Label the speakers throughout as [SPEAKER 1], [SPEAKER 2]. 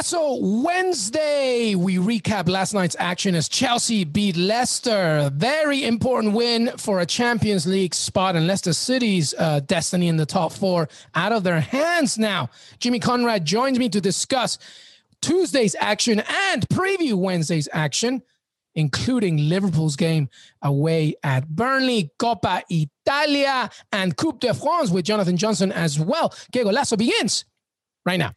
[SPEAKER 1] Golazo Wednesday. We recap last night's action as Chelsea beat Leicester. Very important win for a Champions League spot and Leicester City's uh, destiny in the top four out of their hands now. Jimmy Conrad joins me to discuss Tuesday's action and preview Wednesday's action, including Liverpool's game away at Burnley, Coppa Italia, and Coupe de France with Jonathan Johnson as well. Que Lasso begins right now.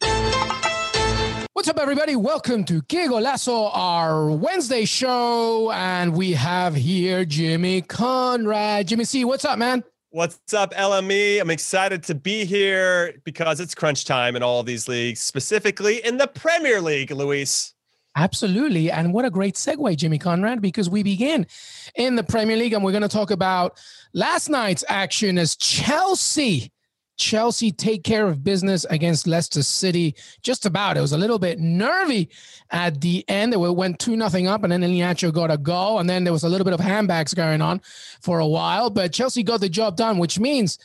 [SPEAKER 1] What's up, everybody? Welcome to Que Golazo, our Wednesday show. And we have here Jimmy Conrad. Jimmy C, what's up, man?
[SPEAKER 2] What's up, LME? I'm excited to be here because it's crunch time in all these leagues, specifically in the Premier League, Luis.
[SPEAKER 1] Absolutely. And what a great segue, Jimmy Conrad, because we begin in the Premier League and we're going to talk about last night's action as Chelsea Chelsea take care of business against Leicester City. Just about. It was a little bit nervy at the end. It went 2 nothing up, and then Iheanacho got a goal. And then there was a little bit of handbags going on for a while. But Chelsea got the job done, which means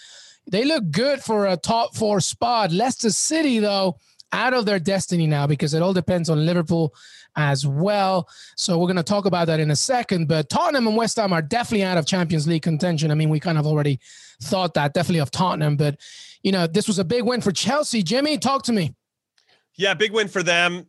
[SPEAKER 1] they look good for a top four spot. Leicester City, though, out of their destiny now because it all depends on Liverpool as well. So we're going to talk about that in a second. But Tottenham and West Ham are definitely out of Champions League contention. I mean, we kind of already thought that, definitely of Tottenham. But, you know, this was a big win for Chelsea. Jimmy, talk to me.
[SPEAKER 2] Yeah, big win for them.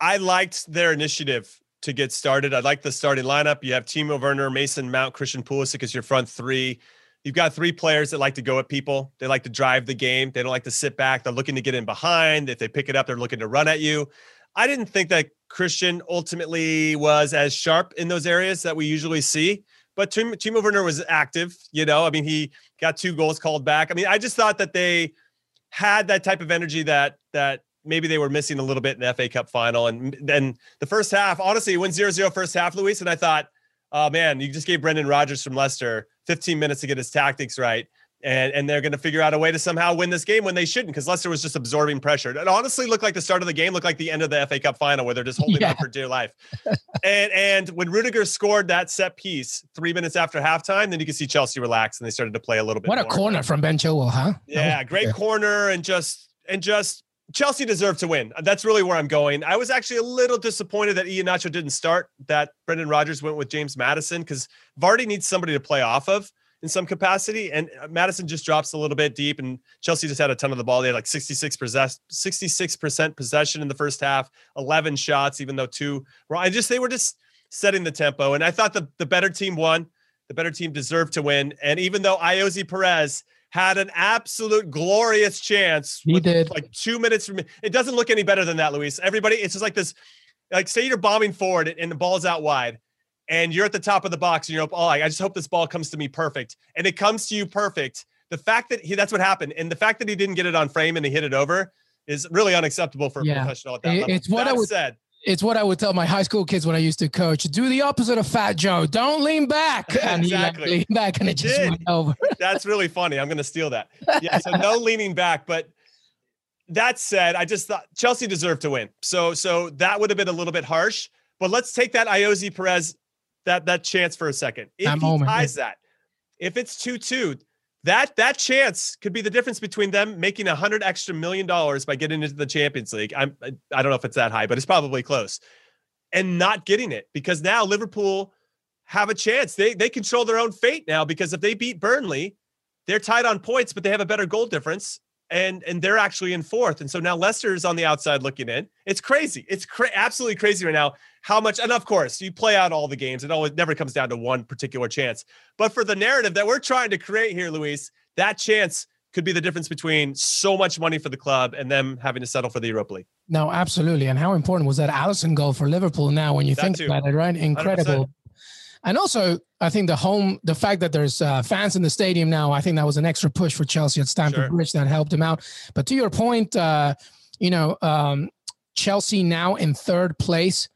[SPEAKER 2] I liked their initiative to get started. I like the starting lineup. You have Timo Werner, Mason Mount, Christian Pulisic as your front three. You've got three players that like to go at people. They like to drive the game. They don't like to sit back. They're looking to get in behind. If they pick it up, they're looking to run at you. I didn't think that Christian ultimately was as sharp in those areas that we usually see. But Timo Werner was active. You know, I mean, he got two goals called back. I mean, I just thought that they had that type of energy that that maybe they were missing a little bit in the FA Cup final. And then the first half, honestly, it went 0-0 first half, Luis. And I thought, oh man, you just gave Brendan Rodgers from Leicester 15 minutes to get his tactics right and and they're going to figure out a way to somehow win this game when they shouldn't because Leicester was just absorbing pressure. It honestly looked like the start of the game looked like the end of the FA Cup final where they're just holding yeah. on for dear life. and and when Rudiger scored that set piece three minutes after halftime, then you can see Chelsea relax and they started to play a little bit.
[SPEAKER 1] What a corner from Ben Chilwell, huh?
[SPEAKER 2] Yeah, oh, great corner and just and just Chelsea deserved to win. That's really where I'm going. I was actually a little disappointed that Iheanacho didn't start. That Brendan Rodgers went with James Maddison because Vardy needs somebody to play off of in some capacity. And uh, Madison just drops a little bit deep, and Chelsea just had a ton of the ball. They had like 66 possess 66% possession in the first half, 11 shots, even though two were. I just they were just setting the tempo, and I thought the the better team won. The better team deserved to win, and even though Ayoze Perez had an absolute glorious chance,
[SPEAKER 1] he did
[SPEAKER 2] like two minutes from it doesn't look any better than that, Luis. Everybody, it's just like this. Like say you're bombing forward and the ball's out wide and you're at the top of the box and you're oh, I just hope this ball comes to me perfect. And it comes to you perfect. The fact that he that's what happened. And the fact that he didn't get it on frame and he hit it over is really unacceptable for a professional at that
[SPEAKER 1] it,
[SPEAKER 2] level.
[SPEAKER 1] It's what that I said. It's what I would tell my high school kids when I used to coach. Do the opposite of Fat Joe. Don't lean back. And
[SPEAKER 2] exactly.
[SPEAKER 1] he leaned back and it just did. went over.
[SPEAKER 2] That's really funny. I'm going to steal that. Yeah. So no leaning back. But that said, I just thought Chelsea deserved to win. So so that would have been a little bit harsh. But let's take that Ayoze Perez that that chance for a second. If that he moment, ties yeah. that, if it's two two, that that chance could be the difference between them making a hundred extra million dollars by getting into the Champions League. I'm I don't know if it's that high, but it's probably close, and not getting it because now Liverpool have a chance. They they control their own fate now because if they beat Burnley, they're tied on points, but they have a better goal difference and and they're actually in fourth. And so now Leicester's on the outside looking in. It's crazy. It's cra- absolutely crazy right now how much. And of course, you play out all the games. It always never comes down to one particular chance. But for the narrative that we're trying to create here, Luis, that chance could be the difference between so much money for the club and them having to settle for the Europa League.
[SPEAKER 1] No, absolutely. And how important was that Alisson goal for Liverpool now when you that think too. about it, right? Incredible. 100%. And also, I think the home, the fact that there's uh, fans in the stadium now, I think that was an extra push for Chelsea at Stamford sure. Bridge that helped them out. But to your point, uh, you know, um, Chelsea now in third place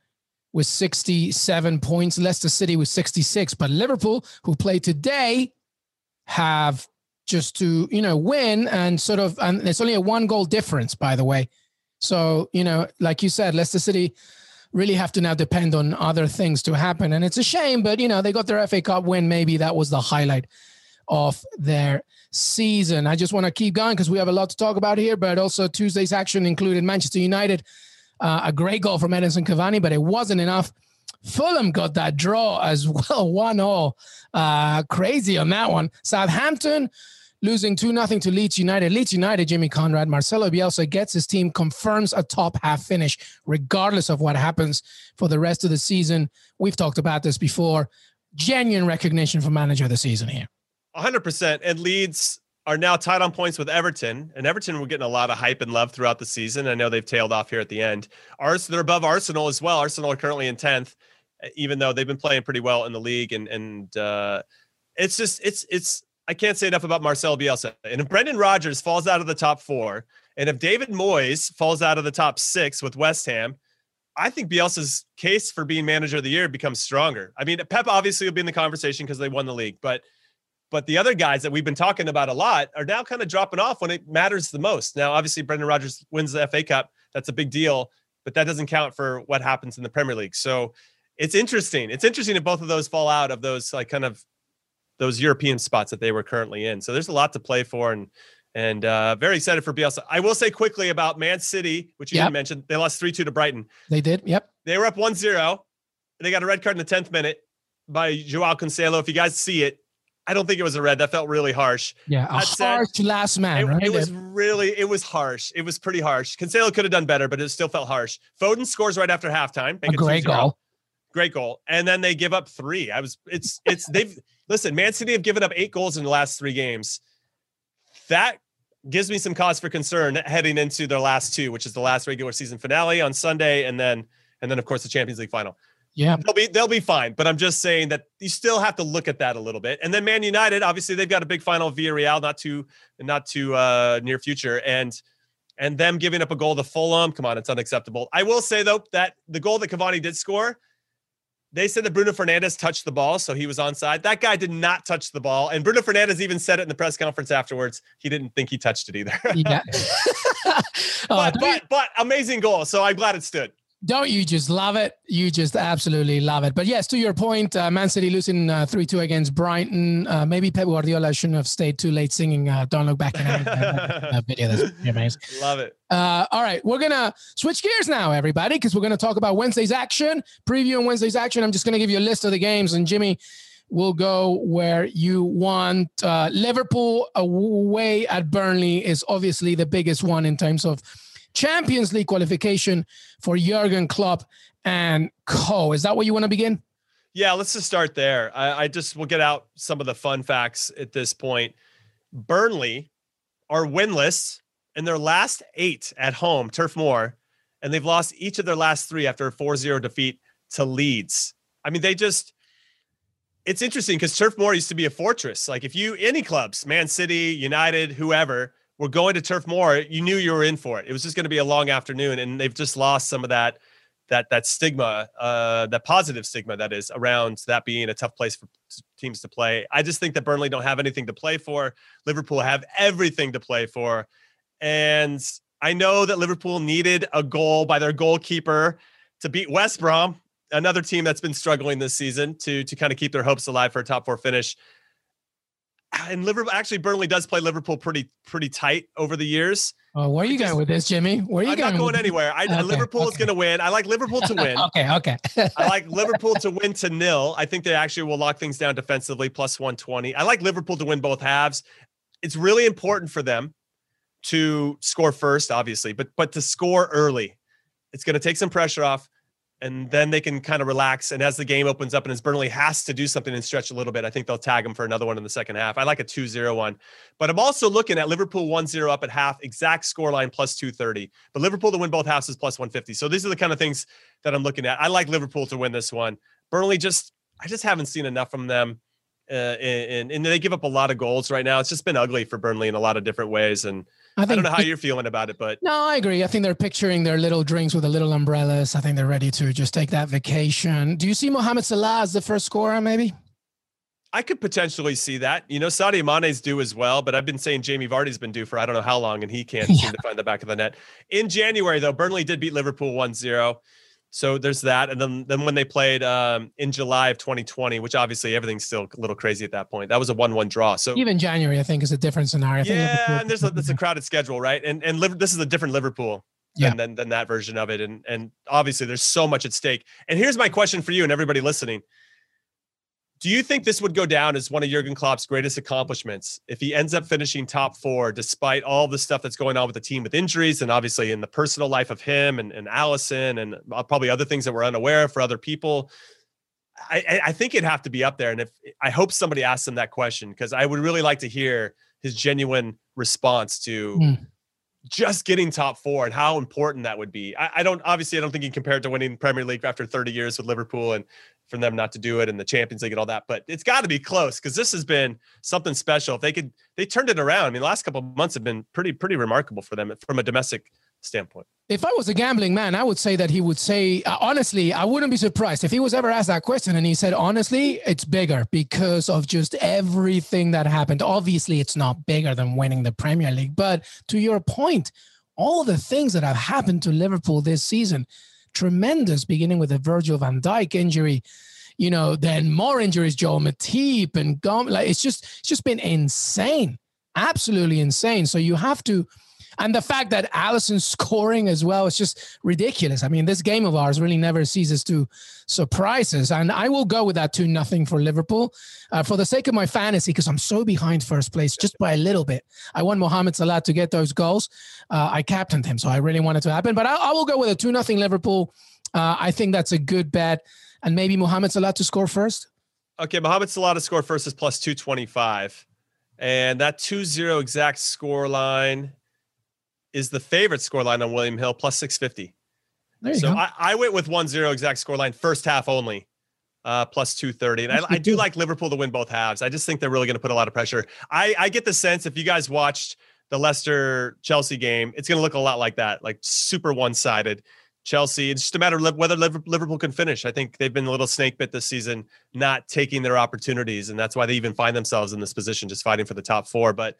[SPEAKER 1] with 67 points, Leicester City with 66. But Liverpool, who play today, have just to, you know, win and sort of, and it's only a one goal difference, by the way. So, you know, like you said, Leicester City really have to now depend on other things to happen. And it's a shame, but, you know, they got their FA Cup win. Maybe that was the highlight of their season. I just want to keep going because we have a lot to talk about here, but also Tuesday's action included Manchester United uh, a great goal from Edinson Cavani, but it wasn't enough. Fulham got that draw as well, one all. Uh, crazy on that one. Southampton losing 2 0 to Leeds United. Leeds United, Jimmy Conrad, Marcelo Bielsa gets his team, confirms a top half finish, regardless of what happens for the rest of the season. We've talked about this before. Genuine recognition for manager of the season here.
[SPEAKER 2] 100%. And Leeds are now tied on points with Everton, and Everton were getting a lot of hype and love throughout the season. I know they've tailed off here at the end. Ars, they're above Arsenal as well. Arsenal are currently in tenth, even though they've been playing pretty well in the league. And and uh, it's just it's it's I can't say enough about Marcel Bielsa. And if Brendan Rodgers falls out of the top four, and if David Moyes falls out of the top six with West Ham, I think Bielsa's case for being manager of the year becomes stronger. I mean, Pep obviously will be in the conversation because they won the league, but but the other guys that we've been talking about a lot are now kind of dropping off when it matters the most. Now, obviously, Brendan Rodgers wins the FA Cup. That's a big deal, but that doesn't count for what happens in the Premier League. So it's interesting. It's interesting if both of those fall out of those like kind of those European spots that they were currently in. So there's a lot to play for and and uh, very excited for Bielsa. I will say quickly about Man City, which you yep. mentioned. They lost 3 2 to Brighton.
[SPEAKER 1] They did. Yep.
[SPEAKER 2] They were up 1 0. They got a red card in the 10th minute by Joao Cancelo. If you guys see it, I don't think it was a red. That felt really harsh.
[SPEAKER 1] Yeah, a harsh said, last man.
[SPEAKER 2] It,
[SPEAKER 1] right?
[SPEAKER 2] it, was really, it was harsh. It was pretty harsh. Cancelo could have done better, but it still felt harsh. Foden scores right after halftime.
[SPEAKER 1] A great goal.
[SPEAKER 2] Great goal. And then they give up three. I was, it's, it's, they've, listen, Man City have given up eight goals in the last three games. That gives me some cause for concern heading into their last two, which is the last regular season finale on Sunday, and then, and then of course the Champions League final.
[SPEAKER 1] Yeah,
[SPEAKER 2] they'll be they'll be fine. But I'm just saying that you still have to look at that a little bit. And then Man United, obviously, they've got a big final via Real, not too not too uh, near future, and and them giving up a goal to Fulham. Come on, it's unacceptable. I will say though that the goal that Cavani did score, they said that Bruno Fernandes touched the ball, so he was onside. That guy did not touch the ball, and Bruno Fernandes even said it in the press conference afterwards. He didn't think he touched it either. yeah. but, but but amazing goal. So I'm glad it stood.
[SPEAKER 1] Don't you just love it? You just absolutely love it. But yes, to your point, uh, Man City losing uh, 3 2 against Brighton. Uh, maybe Pep Guardiola shouldn't have stayed too late singing uh, Don't Look Back in that video. That's amazing.
[SPEAKER 2] Love it.
[SPEAKER 1] Uh, all right. We're going to switch gears now, everybody, because we're going to talk about Wednesday's action. Preview on Wednesday's action. I'm just going to give you a list of the games, and Jimmy will go where you want. Uh, Liverpool away at Burnley is obviously the biggest one in terms of Champions League qualification for Jurgen Klopp and co. Is that where you want to begin?
[SPEAKER 2] Yeah, let's just start there. I, I just will get out some of the fun facts at this point. Burnley are winless in their last eight at home, Turf Moor, and they've lost each of their last three after a 4 0 defeat to Leeds. I mean, they just, it's interesting because Turf Moor used to be a fortress. Like, if you, any clubs, Man City, United, whoever, were going to Turf Moor, you knew you were in for it. It was just going to be a long afternoon, and they've just lost some of that that that stigma, uh, that positive stigma that is around that being a tough place for teams to play. I just think that Burnley don't have anything to play for. Liverpool have everything to play for, and I know that Liverpool needed a goal by their goalkeeper to beat West Brom, another team that's been struggling this season to to kind of keep their hopes alive for a top four finish and Liverpool actually Burnley does play Liverpool pretty pretty tight over the years.
[SPEAKER 1] Oh, where are you going with this, Jimmy? Where are you
[SPEAKER 2] I'm
[SPEAKER 1] going?
[SPEAKER 2] not going anywhere. I, okay, Liverpool okay. is going to win. I like Liverpool to win.
[SPEAKER 1] okay, okay.
[SPEAKER 2] I like Liverpool to win to nil. I think they actually will lock things down defensively, plus 120. I like Liverpool to win both halves. It's really important for them to score first, obviously, but but to score early. It's going to take some pressure off and then they can kind of relax. And as the game opens up and as Burnley has to do something and stretch a little bit, I think they'll tag them for another one in the second half. I like a 2 0 one. But I'm also looking at Liverpool 1 0 up at half, exact score line plus 230. But Liverpool to win both halves is plus 150. So these are the kind of things that I'm looking at. I like Liverpool to win this one. Burnley just, I just haven't seen enough from them. Uh, and, and they give up a lot of goals right now. It's just been ugly for Burnley in a lot of different ways. And I, think, I don't know how you're feeling about it, but
[SPEAKER 1] no, I agree. I think they're picturing their little drinks with the little umbrellas. I think they're ready to just take that vacation. Do you see Mohamed Salah as the first scorer, maybe?
[SPEAKER 2] I could potentially see that. You know, Sadio Mane's due as well, but I've been saying Jamie Vardy's been due for I don't know how long, and he can't yeah. seem to find the back of the net. In January, though, Burnley did beat Liverpool 1 0. So there's that, and then then when they played um, in July of 2020, which obviously everything's still a little crazy at that point. That was a one-one draw. So
[SPEAKER 1] even January, I think, is a different scenario.
[SPEAKER 2] yeah, and there's a, there's a crowded schedule, right? And and this is a different Liverpool yeah. than, than than that version of it, and and obviously there's so much at stake. And here's my question for you and everybody listening: do you think this would go down as one of Jurgen Klopp's greatest accomplishments if he ends up finishing top four, despite all the stuff that's going on with the team with injuries and obviously in the personal life of him and, and Alisson and uh, probably other things that we're unaware of for other people? I, I think it'd have to be up there. And if I hope somebody asks him that question, because I would really like to hear his genuine response to mm. just getting top four and how important that would be. I, I, don't obviously I don't think you compare it to winning Premier League after 30 years with Liverpool and for them not to do it and the Champions League and all that. But it's got to be close because this has been something special. If they could, they turned it around. I mean, the last couple of months have been pretty, pretty remarkable for them from a domestic standpoint.
[SPEAKER 1] If I was a gambling man, I would say that he would say, uh, honestly, I wouldn't be surprised if he was ever asked that question and he said, honestly, it's bigger because of just everything that happened. Obviously, it's not bigger than winning the Premier League. But to your point, all the things that have happened to Liverpool this season, tremendous, beginning with the Virgil van Dijk injury, you know, then more injuries, Joel Matip and Gom. Like it's just it's just been insane, absolutely insane. So you have to, and the fact that Alisson's scoring as well is just ridiculous. I mean, this game of ours really never ceases to surprise us, and I will go with that two nothing for Liverpool, uh, for the sake of my fantasy because I'm so behind first place just by a little bit. I want Mohamed Salah to get those goals. Uh, I captained him, so I really want it to happen. But I, I will go with a two nothing Liverpool. Uh, I think that's a good bet and maybe Mohamed Salah to score first?
[SPEAKER 2] Okay, Mohamed Salah to score first is plus 225. And that 2-0 exact score line is the favorite score line on William Hill, plus 650. so I, I, went with 1-0 exact score line, first half only, uh, plus 230. And I, I, do like Liverpool to win both halves. I just think they're really going to put a lot of pressure. I, I get the sense if you guys watched the Leicester Chelsea game, it's going to look a lot like that, like super one-sided. Chelsea. It's just a matter of whether Liverpool can finish. I think they've been a little snake bit this season, not taking their opportunities, and that's why they even find themselves in this position, just fighting for the top four. But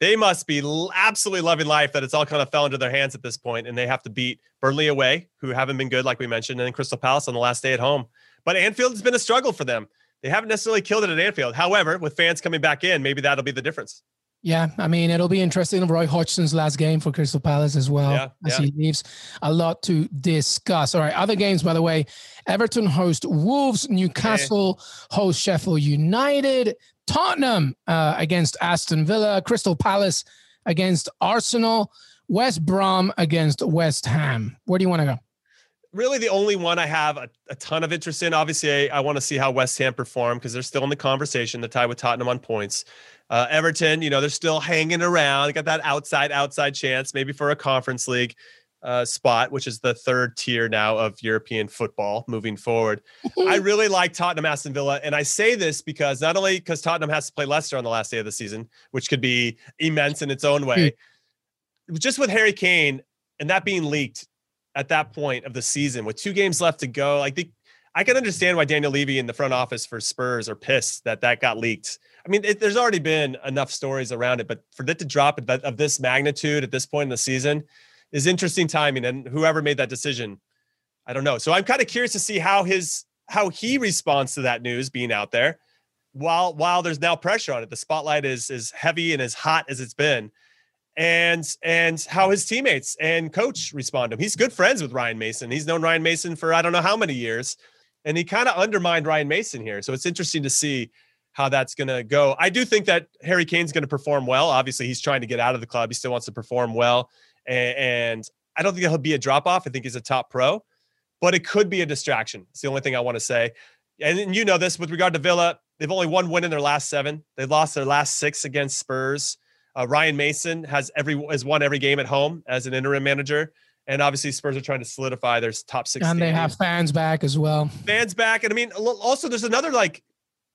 [SPEAKER 2] they must be absolutely loving life that it's all kind of fell into their hands at this point, and they have to beat Burnley away, who haven't been good, like we mentioned, and then Crystal Palace on the last day at home. But Anfield has been a struggle for them. They haven't necessarily killed it at Anfield. However, with fans coming back in, maybe that'll be the difference.
[SPEAKER 1] Yeah, I mean, it'll be interesting. Roy Hodgson's last game for Crystal Palace as well yeah, as yeah. he leaves. A lot to discuss. All right, other games, by the way Everton host Wolves, Newcastle host Sheffield United, Tottenham uh, against Aston Villa, Crystal Palace against Arsenal, West Brom against West Ham. Where do you want to go?
[SPEAKER 2] really the only one I have a, a ton of interest in. Obviously, I, I want to see how West Ham perform because they're still in the conversation. The tie with Tottenham on points. Uh, Everton, you know, they're still hanging around. They got that outside, outside chance, maybe for a conference league uh, spot, which is the third tier now of European football moving forward. I really like Tottenham Aston Villa. And I say this because not only because Tottenham has to play Leicester on the last day of the season, which could be immense in its own way, mm. just with Harry Kane and that being leaked at that point of the season with two games left to go, I think I can understand why Daniel Levy in the front office for Spurs are pissed that that got leaked. I mean, it, there's already been enough stories around it, but for it to drop of this magnitude at this point in the season is interesting timing. And whoever made that decision, I don't know. So I'm kind of curious to see how his how he responds to that news being out there. While while there's now pressure on it, the spotlight is as heavy and as hot as it's been and and how his teammates and coach respond to him. He's good friends with Ryan Mason. He's known Ryan Mason for I don't know how many years and he kind of undermined Ryan Mason here. So it's interesting to see how that's going to go. I do think that Harry Kane's going to perform well. Obviously, he's trying to get out of the club. He still wants to perform well, and, and I don't think he'll be a drop off. I think he's a top pro, but it could be a distraction. It's the only thing I want to say. And you know this with regard to Villa, they've only won one win in their last seven. They lost their last six against Spurs. Uh, Ryan Mason has every has won every game at home as an interim manager. And obviously, Spurs are trying to solidify their top six.
[SPEAKER 1] And they have fans back as well.
[SPEAKER 2] Fans back, and I mean, also there's another like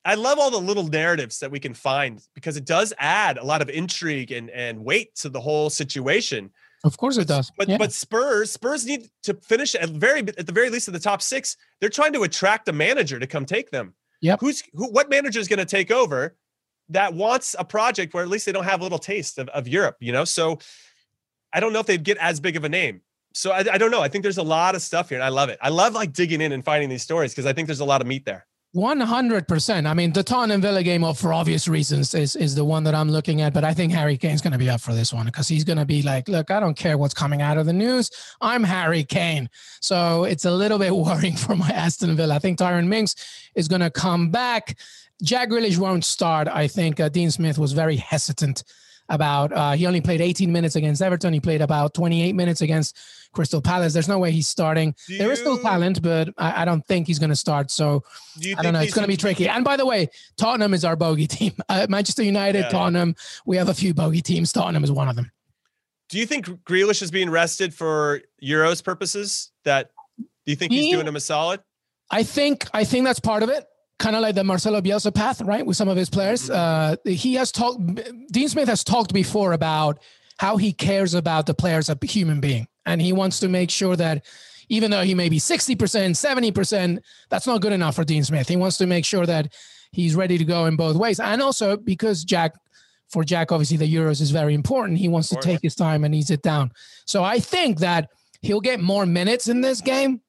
[SPEAKER 2] I love all the little narratives that we can find because it does add a lot of intrigue and, and weight to the whole situation.
[SPEAKER 1] Of course it does.
[SPEAKER 2] But
[SPEAKER 1] yeah.
[SPEAKER 2] but Spurs Spurs need to finish at very at the very least in the top six. They're trying to attract a manager to come take them.
[SPEAKER 1] Yeah.
[SPEAKER 2] Who's who? What manager is going to take over that wants a project where at least they don't have a little taste of, of Europe? You know, so I don't know if they'd get as big of a name. So I, I don't know. I think there's a lot of stuff here, and I love it. I love like digging in and finding these stories because I think there's a lot of meat there.
[SPEAKER 1] One hundred percent. I mean, the Tottenham Villa game, for obvious reasons, is is the one that I'm looking at. But I think Harry Kane's going to be up for this one because he's going to be like, "Look, I don't care what's coming out of the news. I'm Harry Kane." So it's a little bit worrying for my Aston Villa. I think Tyrone Mings is going to come back. Jack Grealish won't start. I think uh, Dean Smith was very hesitant about. Uh, he only played 18 minutes against Everton. He played about 28 minutes against Crystal Palace. There's no way he's starting.
[SPEAKER 2] Do
[SPEAKER 1] there is still talent, but I, I don't think he's going to start. So
[SPEAKER 2] Do
[SPEAKER 1] I don't know. It's going to be tricky. And by the way, Tottenham is our bogey team. Uh, Manchester United,
[SPEAKER 2] Yeah.
[SPEAKER 1] Tottenham. We have a few bogey teams. Tottenham is one of them.
[SPEAKER 2] Do you think Grealish is being rested for Euros purposes? That do you think he's doing him a solid?
[SPEAKER 1] I think I think that's part of it. Kind of like the Marcelo Bielsa path, right? With some of his players, uh, he has talked. Dean Smith has talked before about how he cares about the players as a human being, and he wants to make sure that even though he may be sixty percent, seventy percent, that's not good enough for Dean Smith. He wants to make sure that he's ready to go in both ways, and also because Jack, for Jack, obviously the Euros is very important. He wants to take his time and ease it down. So I think that he'll get more minutes in this game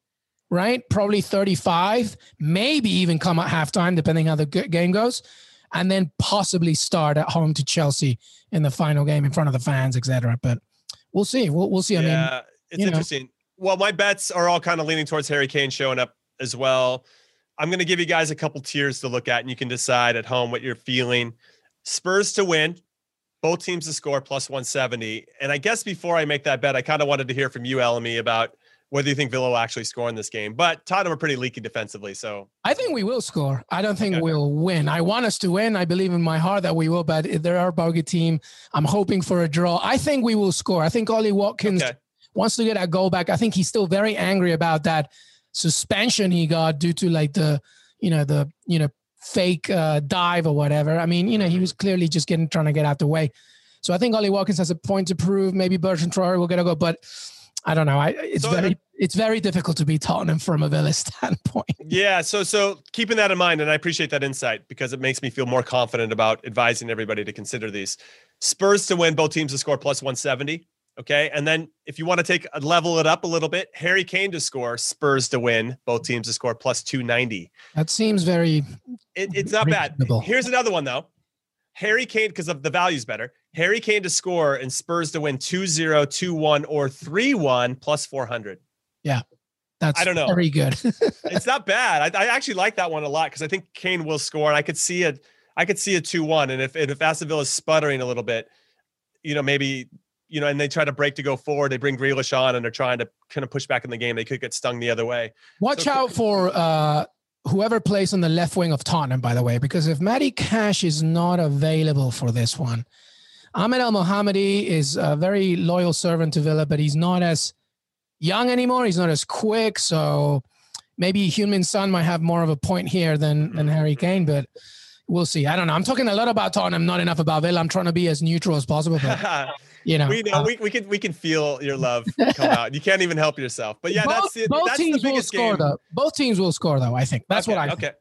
[SPEAKER 1] right? Probably 35, maybe even come at halftime, depending how the game goes, and then possibly start at home to Chelsea in the final game in front of the fans, etc. But we'll see. We'll, we'll see. I mean,
[SPEAKER 2] yeah, it's
[SPEAKER 1] you know.
[SPEAKER 2] interesting. Well, my bets are all kind of leaning towards Harry Kane showing up as well. I'm going to give you guys a couple tiers to look at, and you can decide at home what you're feeling. Spurs to win, both teams to score plus 170. And I guess before I make that bet, I kind of wanted to hear from you, LME, about whether you think Villa will actually score in this game. But Tottenham are pretty leaky defensively, so
[SPEAKER 1] I think we will score. I don't think
[SPEAKER 2] Okay.
[SPEAKER 1] we'll win. I want us to win. I believe in my heart that we will, but if they're our bogey team. I'm hoping for a draw. I think we will score. I think Ollie Watkins
[SPEAKER 2] okay.
[SPEAKER 1] wants to get a goal back. I think he's still very angry about that suspension he got due to like the, you know, the, you know, fake uh, dive or whatever. I mean, you know, he was clearly just getting trying to get out the way. So I think Ollie Watkins has a point to prove. Maybe Bertrand Traore will get a go, but I don't know. I it's
[SPEAKER 2] So,
[SPEAKER 1] very uh, it's very difficult to beat Tottenham from a Villa standpoint.
[SPEAKER 2] Yeah, so so keeping that in mind, and I appreciate that insight because it makes me feel more confident about advising everybody to consider these. Spurs to win, both teams to score plus 170. Okay. And then if you want to take a level it up a little bit, Harry Kane to score, Spurs to win, both teams to score plus 290.
[SPEAKER 1] That seems very
[SPEAKER 2] It, it's not bad. Here's another one though. Harry Kane, because of the value's better. Harry Kane to score and Spurs to win 2-0, 2-1, or 3-1 plus 400. Yeah.
[SPEAKER 1] that's
[SPEAKER 2] I don't know.
[SPEAKER 1] very good.
[SPEAKER 2] it's not bad. I, I actually like that one a lot because I think Kane will score, and I could see it. I could see a two-one, and if and if Aston Villa is sputtering a little bit, you know, maybe you know, and they try to break to go forward, they bring Grealish on, and they're trying to kind of push back in the game. They could get stung the other way.
[SPEAKER 1] Watch
[SPEAKER 2] So-
[SPEAKER 1] out for uh, whoever plays on the left wing of Tottenham, by the way, because if Matty Cash is not available for this one, Ahmed Elmohamady is a very loyal servant to Villa, but he's not as young anymore. He's not as quick. So maybe Heung-min Son might have more of a point here than, than Harry Kane, but we'll see. I don't know. I'm talking a lot about Tottenham, not enough about Villa. I'm trying to be as neutral as possible, you know.
[SPEAKER 2] we know
[SPEAKER 1] uh,
[SPEAKER 2] we, we can we can feel your love come out. You can't even help yourself. But yeah,
[SPEAKER 1] both,
[SPEAKER 2] that's the,
[SPEAKER 1] both
[SPEAKER 2] that's
[SPEAKER 1] teams
[SPEAKER 2] the
[SPEAKER 1] will score
[SPEAKER 2] game.
[SPEAKER 1] though. Both teams will score though. I think that's
[SPEAKER 2] okay,
[SPEAKER 1] what I think.
[SPEAKER 2] okay.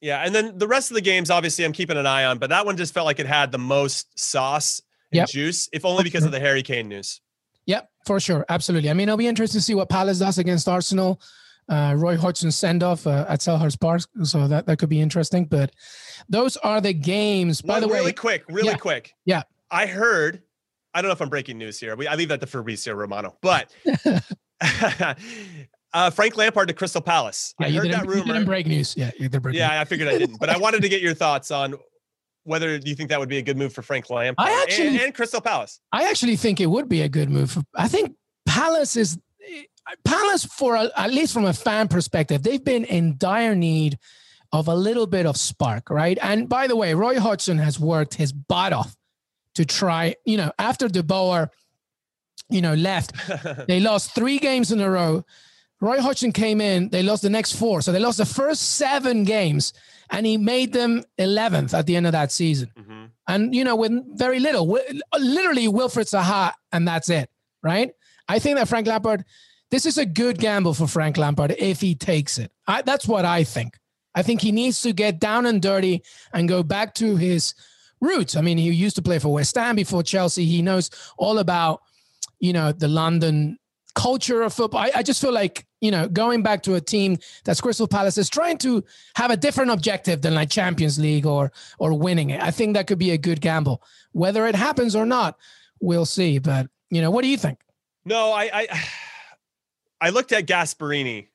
[SPEAKER 2] Yeah, and then the rest of the games, obviously, I'm keeping an eye on, but that one just felt like it had the most sauce and
[SPEAKER 1] Yep.
[SPEAKER 2] juice, if only because of the Harry Kane news.
[SPEAKER 1] Yep, for sure. Absolutely. I mean, it'll be interesting to see what Palace does against Arsenal. Uh, Roy Hodgson send off uh, at Selhurst Park. So that, that could be interesting. But those are the games. By
[SPEAKER 2] One-
[SPEAKER 1] the way,
[SPEAKER 2] really quick, really
[SPEAKER 1] Yeah.
[SPEAKER 2] quick.
[SPEAKER 1] Yeah.
[SPEAKER 2] I heard. I don't know if I'm breaking news here. We, I leave that to Fabrizio Romano, but uh, Frank Lampard to Crystal Palace.
[SPEAKER 1] yeah,
[SPEAKER 2] I heard that
[SPEAKER 1] you didn't
[SPEAKER 2] rumor.
[SPEAKER 1] break news. Yeah, break news.
[SPEAKER 2] Yeah, I figured I didn't, but I wanted to get your thoughts on whether you think that would be a good move for Frank Lampard
[SPEAKER 1] I actually-
[SPEAKER 2] and, and Crystal Palace.
[SPEAKER 1] I actually think it would be a good move. For, I think Palace is. Palace, for a, at least from a fan perspective, they've been in dire need of a little bit of spark, right? And by the way, Roy Hodgson has worked his butt off to try, you know, after De Boer, you know, left, they lost three games in a row. Roy Hodgson came in, they lost the next four. So they lost the first seven games and he made them 11th at the end of that season. Mm-hmm. And, you know, with very little, literally Wilfried Zaha, and that's it, right? I think that Frank Lampard, this is a good gamble for Frank Lampard if he takes it. I, that's what I think. I think he needs to get down and dirty and go back to his roots. I mean, he used to play for West Ham before Chelsea. He knows all about, you know, the London culture of football. I, I, just feel like, you know, going back to a team that's Crystal Palace is trying to have a different objective than like Champions League or or winning it. I think that could be a good gamble. Whether it happens or not, we'll see. But you know, what do you think?
[SPEAKER 2] No, I I, I looked at Gasperini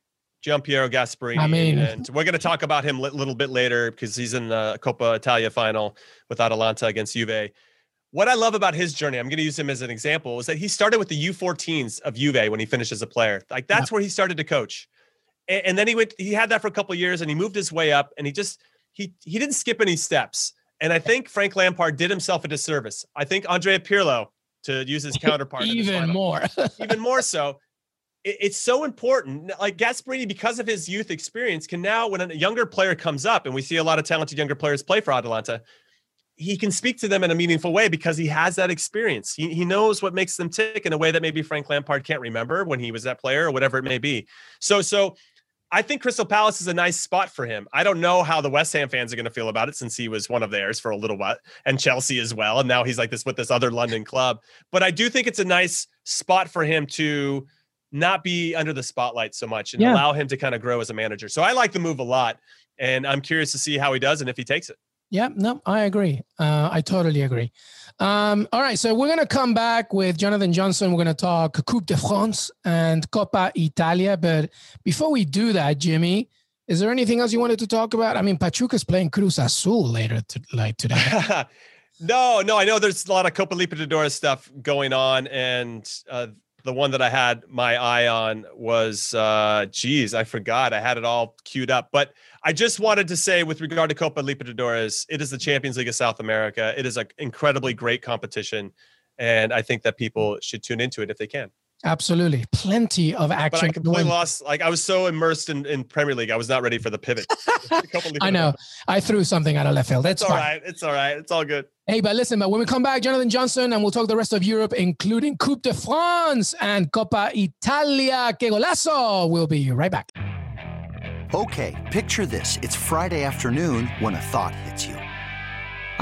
[SPEAKER 2] Giampiero Gasperini.
[SPEAKER 1] I mean,
[SPEAKER 2] and we're going to talk about him a little bit later because he's in the Coppa Italia final with Atalanta against Juve. What I love about his journey, I'm going to use him as an example, is that he started with the U14s of Juve when he finished as a player. Like that's yeah. where he started to coach, and, and, then he went. He had that for a couple years, and he moved his way up, and he just he he didn't skip any steps. And I think Frank Lampard did himself a disservice. I think Andrea Pirlo, to use his counterpart,
[SPEAKER 1] even more,
[SPEAKER 2] even more so, it's so important. Like Gasperini, because of his youth experience, can now, when a younger player comes up, and we see a lot of talented younger players play for Atalanta, he can speak to them in a meaningful way because he has that experience. He, he knows what makes them tick in a way that maybe Frank Lampard can't remember when he was that player or whatever it may be. So, so I think Crystal Palace is a nice spot for him. I don't know how the West Ham fans are going to feel about it since he was one of theirs for a little while and Chelsea as well. And now he's like this with this other London club. But I do think it's a nice spot for him to not be under the spotlight so much and yeah. allow him to kind of grow as a manager. So I like the move a lot, and I'm curious to see how he does and if he takes it.
[SPEAKER 1] Yeah, no, I agree. Uh, I totally agree. Um, all right, so we're going to come back with Jonathan Johnson. We're going to talk Coupe de France and Coppa Italia. But before we do that, Jimmy, is there anything else you wanted to talk about? I mean, Pachuca's playing Cruz Azul later to, like today.
[SPEAKER 2] no, no, I know there's a lot of Copa Libertadores stuff going on, and uh, the one that I had my eye on was, uh, geez, I forgot. I had it all queued up. But I just wanted to say, with regard to Copa Libertadores, it is the Champions League of South America. It is an incredibly great competition. And I think that people should tune into it if they can.
[SPEAKER 1] Absolutely. Plenty of action. But I
[SPEAKER 2] completely lost. Like I was so immersed in, in Premier League, I was not ready for the pivot.
[SPEAKER 1] I know. I threw something out of left field. That's
[SPEAKER 2] it's all right. It's all right. It's all good.
[SPEAKER 1] Hey, but listen, but when we come back, Jonathan Johnson, and we'll talk the rest of Europe, including Coupe de France and Coppa Italia. Que golazo. We'll be right back.
[SPEAKER 3] Okay, picture this. It's Friday afternoon when a thought hits you.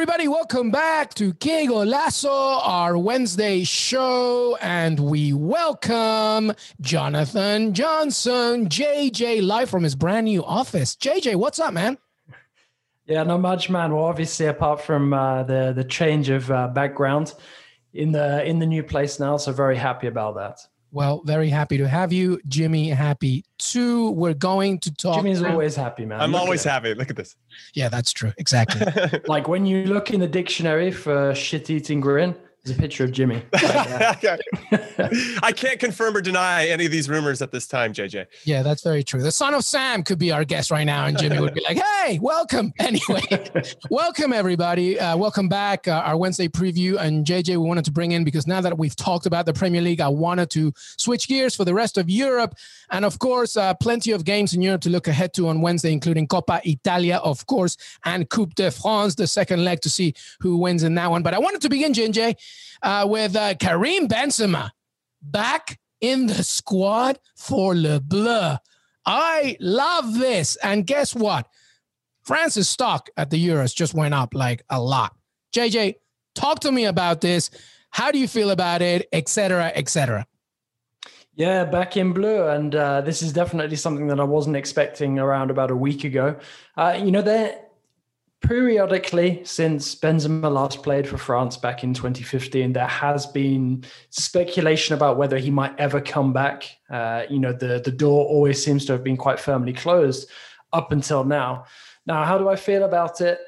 [SPEAKER 1] Everybody, welcome back to Que Golazo, our Wednesday show. And we welcome Jonathan Johnson, JJ, live from his brand new office. JJ, what's up, man?
[SPEAKER 4] Yeah, not much, man. Well, obviously, apart from uh, the the change of uh, background in the in the new place now, so very happy about that.
[SPEAKER 1] Well, very happy to have you, Jimmy. Happy too. We're going to talk.
[SPEAKER 4] Jimmy's always happy, man.
[SPEAKER 2] I'm look always happy. Look at this.
[SPEAKER 1] Yeah, that's true. Exactly.
[SPEAKER 4] like when you look in the dictionary for shit eating grin, There's a picture of Jimmy.
[SPEAKER 2] I can't confirm or deny any of these rumors at this time, JJ.
[SPEAKER 1] Yeah, that's very true. The son of Sam could be our guest right now, and Jimmy would be like, "Hey, welcome." Anyway, welcome everybody. Uh, welcome back. Uh, our Wednesday preview, and JJ, we wanted to bring in because now that we've talked about the Premier League, I wanted to switch gears for the rest of Europe, and of course, uh, plenty of games in Europe to look ahead to on Wednesday, including Coppa Italia, of course, and Coupe de France, the second leg, to see who wins in that one. But I wanted to begin, JJ uh, with uh, Karim Benzema back in the squad for Les Bleus. I love this. And guess what? France's stock at the Euros just went up like a lot. JJ, talk to me about this. How do you feel about it, etc., etc.?
[SPEAKER 4] Yeah, back in blue, and uh, this is definitely something that I wasn't expecting around about a week ago. Uh, you know, they're periodically since Benzema last played for France back in 2015, there has been speculation about whether he might ever come back. Uh, you know, the the door always seems to have been quite firmly closed up until now. Now, how do I feel about it?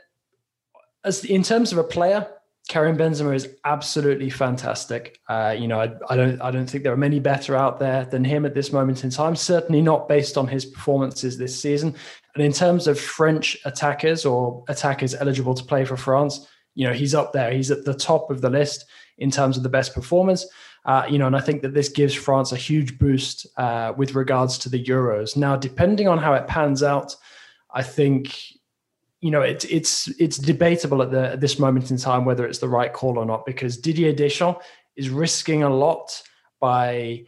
[SPEAKER 4] As in terms of a player, Karim Benzema is absolutely fantastic. Uh, you know, I, I, don't I don't think there are many better out there than him at this moment in time. Certainly not based on his performances this season. And in terms of French attackers or attackers eligible to play for France, you know, he's up there. He's at the top of the list in terms of the best performers. Uh, you know, and I think that this gives France a huge boost uh, with regards to the Euros. Now, depending on how it pans out, I think you know, it's it's it's debatable at the at this moment in time whether it's the right call or not because Didier Deschamps is risking a lot by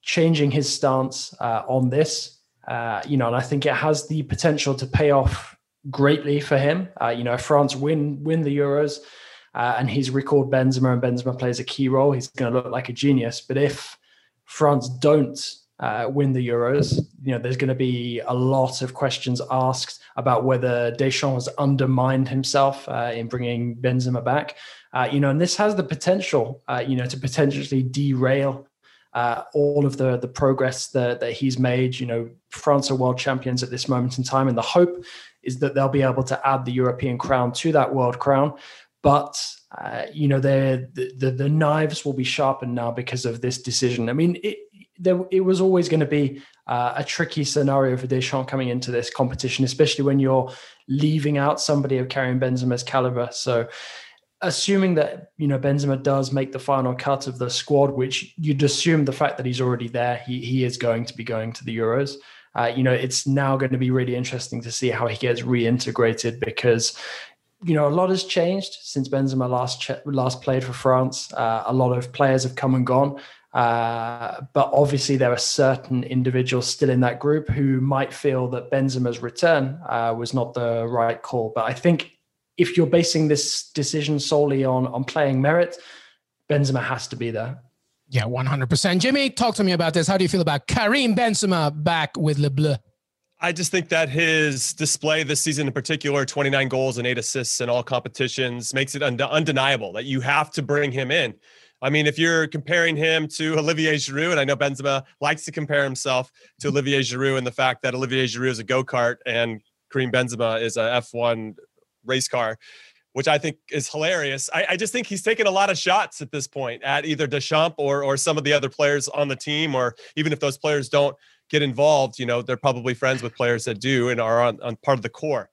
[SPEAKER 4] changing his stance uh, on this. Uh, you know, and I think it has the potential to pay off greatly for him. Uh, you know, France win win the Euros, uh, and he's recalled Benzema, and Benzema plays a key role, he's going to look like a genius. But if France don't uh, win the Euros, you know, there's going to be a lot of questions asked about whether Deschamps has undermined himself uh, in bringing Benzema back. Uh, you know, and this has the potential, uh, you know, to potentially derail uh, all of the the progress that that he's made. You know, France are world champions at this moment in time, and the hope is that they'll be able to add the European crown to that world crown. But uh, you know, the, the the knives will be sharpened now because of this decision. I mean, it, there, it was always going to be uh, a tricky scenario for Deschamps coming into this competition, especially when you're leaving out somebody of Karim Benzema's caliber. So, assuming that you know Benzema does make the final cut of the squad, which you'd assume the fact that he's already there, he he is going to be going to the Euros. Uh, you know, it's now going to be really interesting to see how he gets reintegrated because you know, a lot has changed since Benzema last ch- last played for France. Uh, a lot of players have come and gone. Uh, but obviously, there are certain individuals still in that group who might feel that Benzema's return uh, was not the right call. But I think if you're basing this decision solely on on playing merit, Benzema has to be there.
[SPEAKER 1] Yeah, 100%. Jimmy, talk to me about this. How do you feel about Karim Benzema back with Les Bleus?
[SPEAKER 2] I just think that his display this season in particular, 29 goals and eight assists in all competitions, makes it undeniable that you have to bring him in. I mean, if you're comparing him to Olivier Giroud, and I know Benzema likes to compare himself to Olivier Giroud, and the fact that Olivier Giroud is a go kart and Karim Benzema is a F1 race car, which I think is hilarious. I, I, just think he's taken a lot of shots at this point at either Deschamps or or some of the other players on the team, or even if those players don't get involved, you know, they're probably friends with players that do and are on, on part of the core.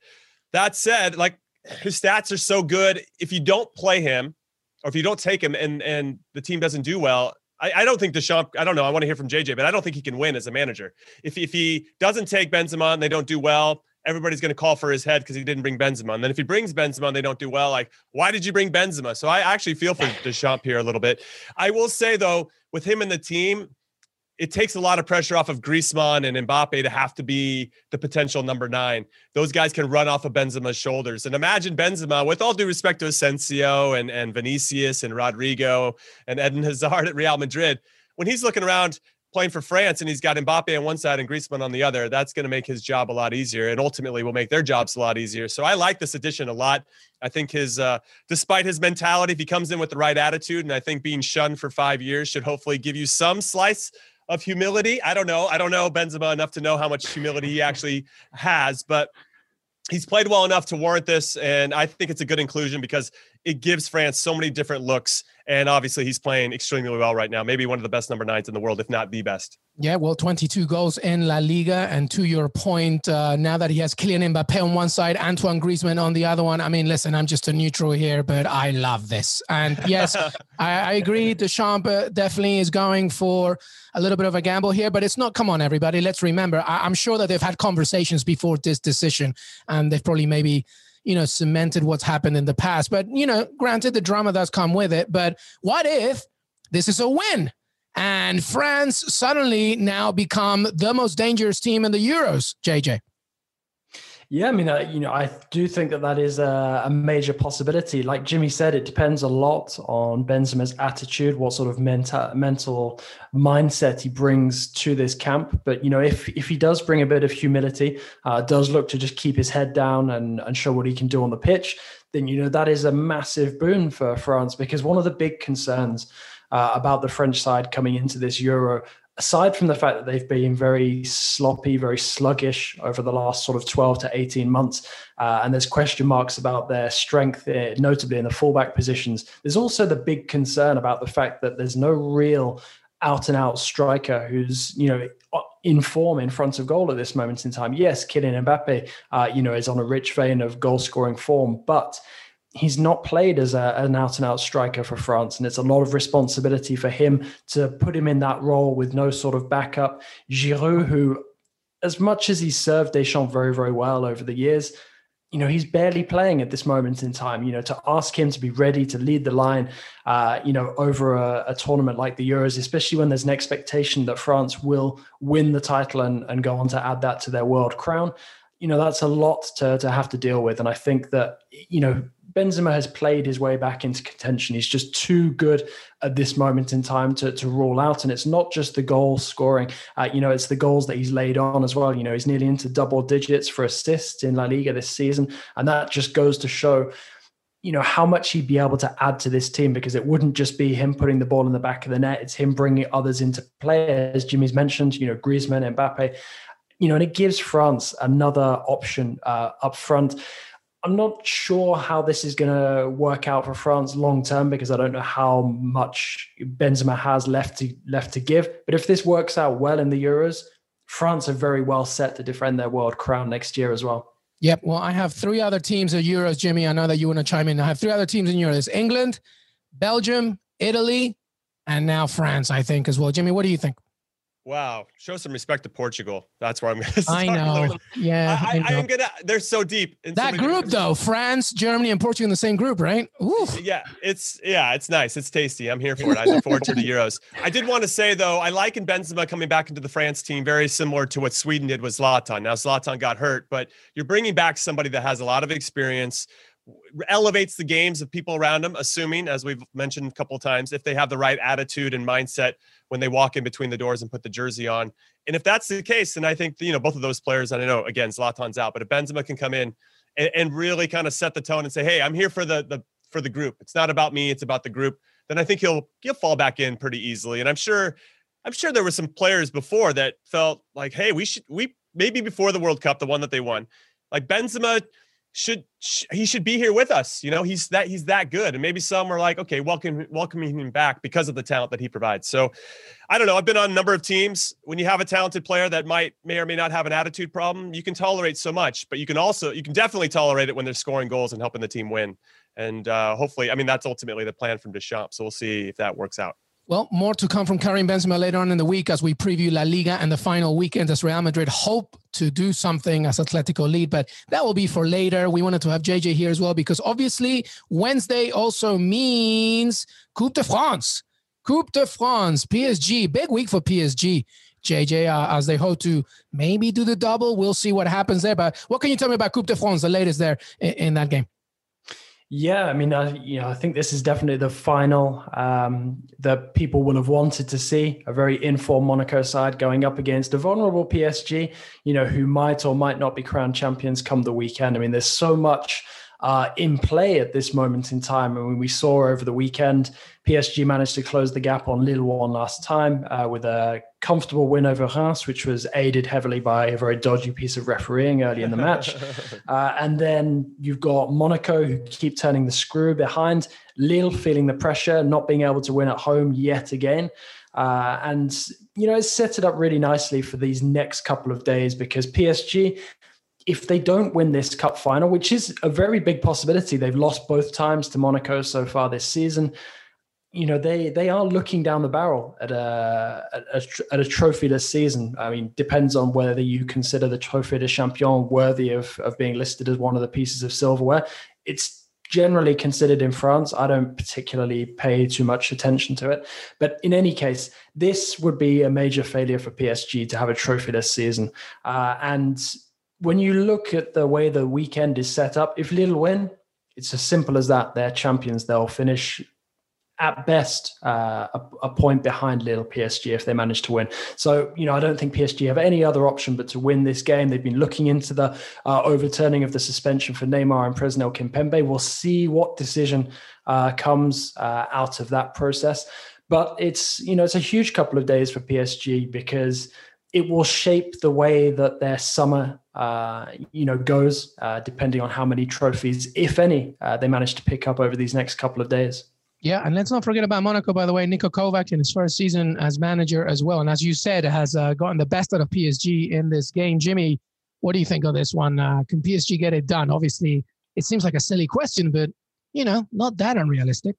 [SPEAKER 2] That said, like his stats are so good. If you don't play him, or if you don't take him and and the team doesn't do well, I, I don't think Deschamps. I don't know. I want to hear from JJ, but I don't think he can win as a manager. If if he doesn't take Benzema and they don't do well, everybody's going to call for his head because he didn't bring Benzema. And then if he brings Benzema they don't do well, like why did you bring Benzema? So I actually feel for Deschamps here a little bit. I will say though, with him and the team, it takes a lot of pressure off of Griezmann and Mbappe to have to be the potential number nine. Those guys can run off of Benzema's shoulders. And imagine Benzema, with all due respect to Asensio and, and Vinicius and Rodrygo and Eden Hazard at Real Madrid, when he's looking around playing for France and he's got Mbappe on one side and Griezmann on the other, that's going to make his job a lot easier and ultimately will make their jobs a lot easier. So I like this addition a lot. I think his, uh, despite his mentality, if he comes in with the right attitude, and I think being shunned for five years should hopefully give you some slice of humility. I don't know. I don't know Benzema enough to know how much humility he actually has, but he's played well enough to warrant this. And I think it's a good inclusion because it gives France so many different looks. And obviously, he's playing extremely well right now. Maybe one of the best number nines in the world, if not the best.
[SPEAKER 1] Yeah, well, 22 goals in La Liga. And to your point, uh, now that he has Kylian Mbappe on one side, Antoine Griezmann on the other one. I mean, listen, I'm just a neutral here, but I love this. And yes, I, I, agree. Deschamps uh, definitely is going for a little bit of a gamble here, but it's not. Come on, everybody. Let's remember. I, I'm sure that they've had conversations before this decision, and they've probably maybe you know, cemented what's happened in the past. But, you know, granted, the drama does come with it. But what if this is a win? And France suddenly now become the most dangerous team in the Euros, JJ.
[SPEAKER 4] Yeah, I mean, uh, you know, I do think that that is a, a, major possibility. Like Jimmy said, it depends a lot on Benzema's attitude, what sort of mental mental mindset he brings to this camp. But you know, if if he does bring a bit of humility, uh, does look to just keep his head down and and show what he can do on the pitch, then you know that is a massive boon for France because one of the big concerns. Uh, about the French side coming into this Euro aside from the fact that they've been very sloppy, very sluggish over the last sort of 12 to 18 months, uh, and there's question marks about their strength, uh, notably in the fullback positions, there's also the big concern about the fact that there's no real out and out striker who's, you know, in form in front of goal at this moment in time. Yes, Kylian Mbappe, uh, you know, is on a rich vein of goal scoring form, but he's not played as a, an out and out striker for France. And it's a lot of responsibility for him to put him in that role with no sort of backup. Giroud, who, as much as he's served Deschamps very, very well over the years, you know, he's barely playing at this moment in time. You know, to ask him to be ready to lead the line, uh, you know, over a, a, tournament like the Euros, especially when there's an expectation that France will win the title and, and go on to add that to their world crown, you know, that's a lot to, to have to deal with. And I think that, you know, Benzema has played his way back into contention. He's just too good at this moment in time to, to rule out. And it's not just the goal scoring, uh, you know, it's the goals that he's laid on as well. You know, he's nearly into double digits for assists in La Liga this season. And that just goes to show, you know, how much he'd be able to add to this team because it wouldn't just be him putting the ball in the back of the net. It's him bringing others into play, as Jimmy's mentioned, you know, Griezmann, Mbappe, you know, and it gives France another option uh, up front. I'm not sure how this is going to work out for France long term because I don't know how much Benzema has left to left to give. But if this works out well in the Euros, France are very well set to defend their world crown next year as well.
[SPEAKER 1] Yep. Well, I have three other teams at Euros, Jimmy. I know that you want to chime in. I have three other teams in Euros: England, Belgium, Italy, and now France. I think as well. Jimmy, what do you think?
[SPEAKER 2] Wow, show some respect to Portugal. That's where I'm going to
[SPEAKER 1] start. I know. Yeah,
[SPEAKER 2] I, I, I, am gonna. They're so deep.
[SPEAKER 1] that
[SPEAKER 2] so
[SPEAKER 1] group, though, France, Germany, and Portugal in the same group, right?
[SPEAKER 2] Oof. Yeah, it's yeah, it's nice. It's tasty. I'm here for it. I look forward to the Euros. I did want to say though, I like in Benzema coming back into the France team, very similar to what Sweden did with Zlatan. Now Zlatan got hurt, but you're bringing back somebody that has a lot of experience elevates the games of people around them, assuming, as we've mentioned a couple times, if they have the right attitude and mindset when they walk in between the doors and put the jersey on. And if that's the case, then I think you know both of those players. I know again, Zlatan's out, but if Benzema can come in and, and really kind of set the tone and say, "Hey, I'm here for the the for the group. It's not about me. It's about the group." Then I think he'll he'll fall back in pretty easily. And I'm sure I'm sure there were some players before that felt like, "Hey, we should we maybe before the World Cup, the one that they won, like Benzema." Should he should be here with us. You know, he's that he's that good. And maybe some are like, okay, welcome welcoming him back because of the talent that he provides. So I don't know. I've been on a number of teams. When you have a talented player that might may or may not have an attitude problem, you can tolerate so much, but you can also you can definitely tolerate it when they're scoring goals and helping the team win. And uh, hopefully, I mean that's ultimately the plan from Deschamps. So we'll see if that works out.
[SPEAKER 1] Well, more to come from Karim Benzema later on in the week as we preview La Liga and the final weekend as Real Madrid hope to do something as Atletico lead, but that will be for later. We wanted to have JJ here as well because obviously Wednesday also means Coupe de France. Coupe de France, PSG, big week for PSG. JJ, uh, as they hope to maybe do the double. We'll see what happens there. But what can you tell me about Coupe de France, the latest there in, in that game?
[SPEAKER 4] Yeah, I mean, I, you know, I think this is definitely the final um, that people will have wanted to see a very informed Monaco side going up against a vulnerable PSG, you know, who might or might not be crowned champions come the weekend. I mean, there's so much are in play at this moment in time. And we saw over the weekend, PSG managed to close the gap on Lille one last time uh, with a comfortable win over Reims, which was aided heavily by a very dodgy piece of refereeing early in the match. uh, and then you've got Monaco who keep turning the screw behind, Lille feeling the pressure, not being able to win at home yet again. Uh, and you know, it's set it up really nicely for these next couple of days because PSG, if they don't win this cup final, which is a very big possibility, they've lost both times to Monaco so far this season. You know, they they are looking down the barrel at a at a, at a trophyless season. I mean, depends on whether you consider the Trophée de Champion worthy of of being listed as one of the pieces of silverware. It's generally considered in France. I don't particularly pay too much attention to it. But in any case, this would be a major failure for PSG to have a trophy this season. Uh, and when you look at the way the weekend is set up, if Lille win, it's as simple as that. They're champions. They'll finish at best uh, a, a, point behind Lille PSG if they manage to win. So, you know, I don't think PSG have any other option but to win this game. They've been looking into the uh, overturning of the suspension for Neymar and Presnel Kimpembe. We'll see what decision uh, comes uh, out of that process. But it's, you know, it's a huge couple of days for PSG because it will shape the way that their summer, uh, you know, goes, uh, depending on how many trophies, if any, they manage to pick up over these next couple of days.
[SPEAKER 1] Yeah, and let's not forget about Monaco, by the way. Niko Kovac in his first season as manager as well. And as you said, has uh, gotten the best out of PSG in this game. Jimmy, what do you think of this one? Uh, can PSG get it done? Obviously, it seems like a silly question, but, you know, not that unrealistic.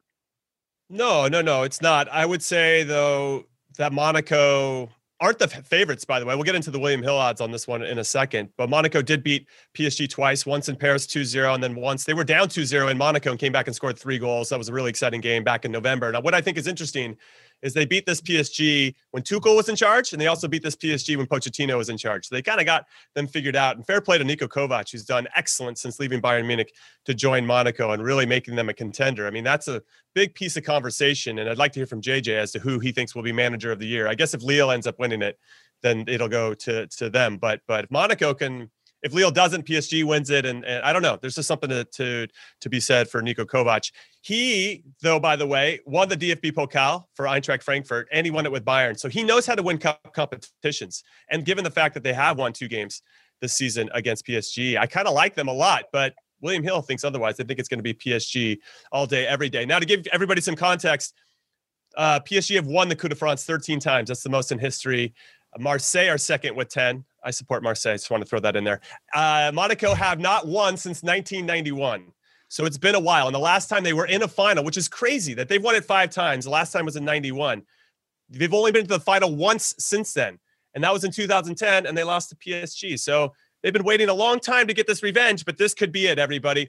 [SPEAKER 2] No, no, no, it's not. I would say, though, that Monaco aren't the favorites, by the way. We'll get into the William Hill odds on this one in a second. But Monaco did beat PSG twice, once in Paris 2 0, and then once they were down 2 0 in Monaco and came back and scored three goals. That was a really exciting game back in November. Now, what I think is interesting is they beat this PSG when Tuchel was in charge, and they also beat this PSG when Pochettino was in charge. So they kind of got them figured out. And fair play to Niko Kovac, who's done excellent since leaving Bayern Munich to join Monaco and really making them a contender. I mean, that's a big piece of conversation, and I'd like to hear from JJ as to who he thinks will be manager of the year. I guess if Lille ends up winning it, then it'll go to to them. But but if Monaco can if Lille doesn't, PSG wins it, and, and, I don't know. There's just something to, to to be said for Niko Kovac. He, though, by the way, won the DFB Pokal for Eintracht Frankfurt, and he won it with Bayern. So he knows how to win cup competitions. And given the fact that they have won two games this season against PSG, I kind of like them a lot. But William Hill thinks otherwise. I think it's going to be PSG all day, every day. Now, to give everybody some context, uh, PSG have won the Coupe de France 13 times. That's the most in history. Marseille are second with 10. I support Marseille. I just want to throw that in there. Uh, Monaco have not won since 1991. So it's been a while. And the last time they were in a final, which is crazy that they've won it five times. The last time was in 91. They've only been to the final once since then. And that was in 2010, and they lost to PSG. So they've been waiting a long time to get this revenge, but this could be it, everybody.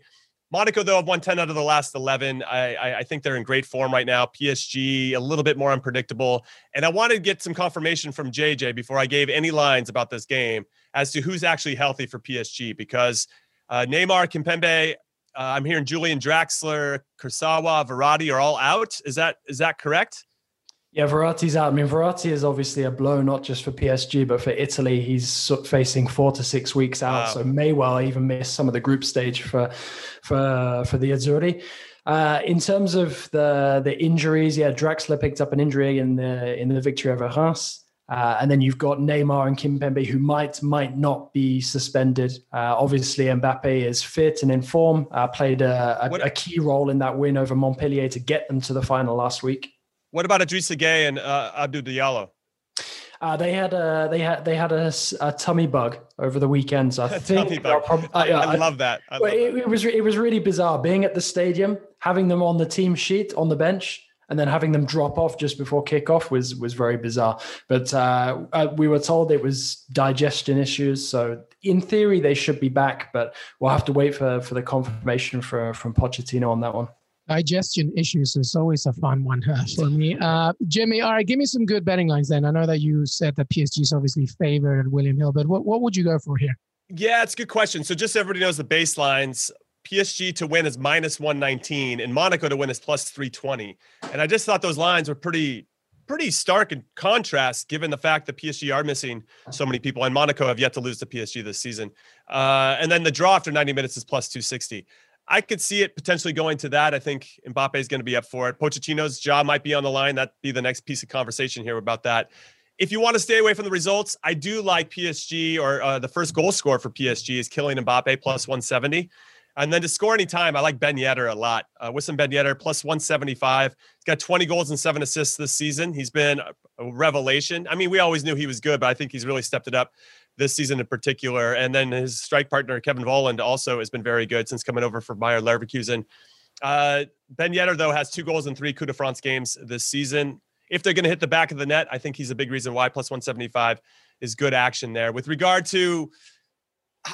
[SPEAKER 2] Monaco, though, have won 10 out of the last 11. I, I, I, think they're in great form right now. PSG, a little bit more unpredictable. And I wanted to get some confirmation from JJ before I gave any lines about this game as to who's actually healthy for PSG because uh, Neymar, Kimpembe, uh, I'm hearing Julian Draxler, Kurzawa, Verratti are all out. Is that is that correct?
[SPEAKER 4] Yeah, Verratti's out. I mean, Verratti is obviously a blow not just for PSG but for Italy. He's facing four to six weeks out, wow. so may well even miss some of the group stage for for for the Azzurri. Uh, in terms of the the injuries, yeah, Draxler picked up an injury in the in the victory over Reims. Uh, and then you've got Neymar and Kimpembe who might might not be suspended. Uh, obviously, Mbappe is fit and in form. Uh, played a, a, a, key role in that win over Montpellier to get them to the final last week.
[SPEAKER 2] What about Idrissa Gueye and uh, Abdou Diallo?
[SPEAKER 4] Uh, they had a they had they had a, a tummy bug over the weekend. So I think
[SPEAKER 2] prob- I, I, I, love that. I love
[SPEAKER 4] it, that. it, was it was really bizarre being at the stadium, having them on the team sheet on the bench, and then having them drop off just before kickoff was was very bizarre. But uh, uh, we were told it was digestion issues, so in theory they should be back, but we'll have to wait for for the confirmation for, from Pochettino on that one
[SPEAKER 1] digestion issues is always a fun one for me. Uh, Jimmy, all right, give me some good betting lines then. I know that you said that PSG is obviously favored at William Hill, but what, what would you go for here?
[SPEAKER 2] Yeah, it's a good question. So just so everybody knows the baselines. PSG to win is minus 119 and Monaco to win is plus 320. And I just thought those lines were pretty pretty stark in contrast given the fact that PSG are missing so many people and Monaco have yet to lose to PSG this season. Uh, and then the draw after 90 minutes is plus 260. I could see it potentially going to that. I think Mbappe is going to be up for it. Pochettino's job might be on the line. That'd be the next piece of conversation here about that. If you want to stay away from the results, I do like PSG or uh, the first goal score for PSG is Kylian Mbappe plus 170. And then to score any time, I like Ben Yedder a lot. Uh, Wissam Ben Yedder plus 175. He's got 20 goals and seven assists this season. He's been a revelation. I mean, we always knew he was good, but I think he's really stepped it up this season in particular. And then his strike partner, Kevin Volland, also has been very good since coming over for Bayer Leverkusen. Uh, ben Yedder, though, has two goals in three Coupe de France games this season. If they're going to hit the back of the net, I think he's a big reason why plus 175 is good action there. With regard to,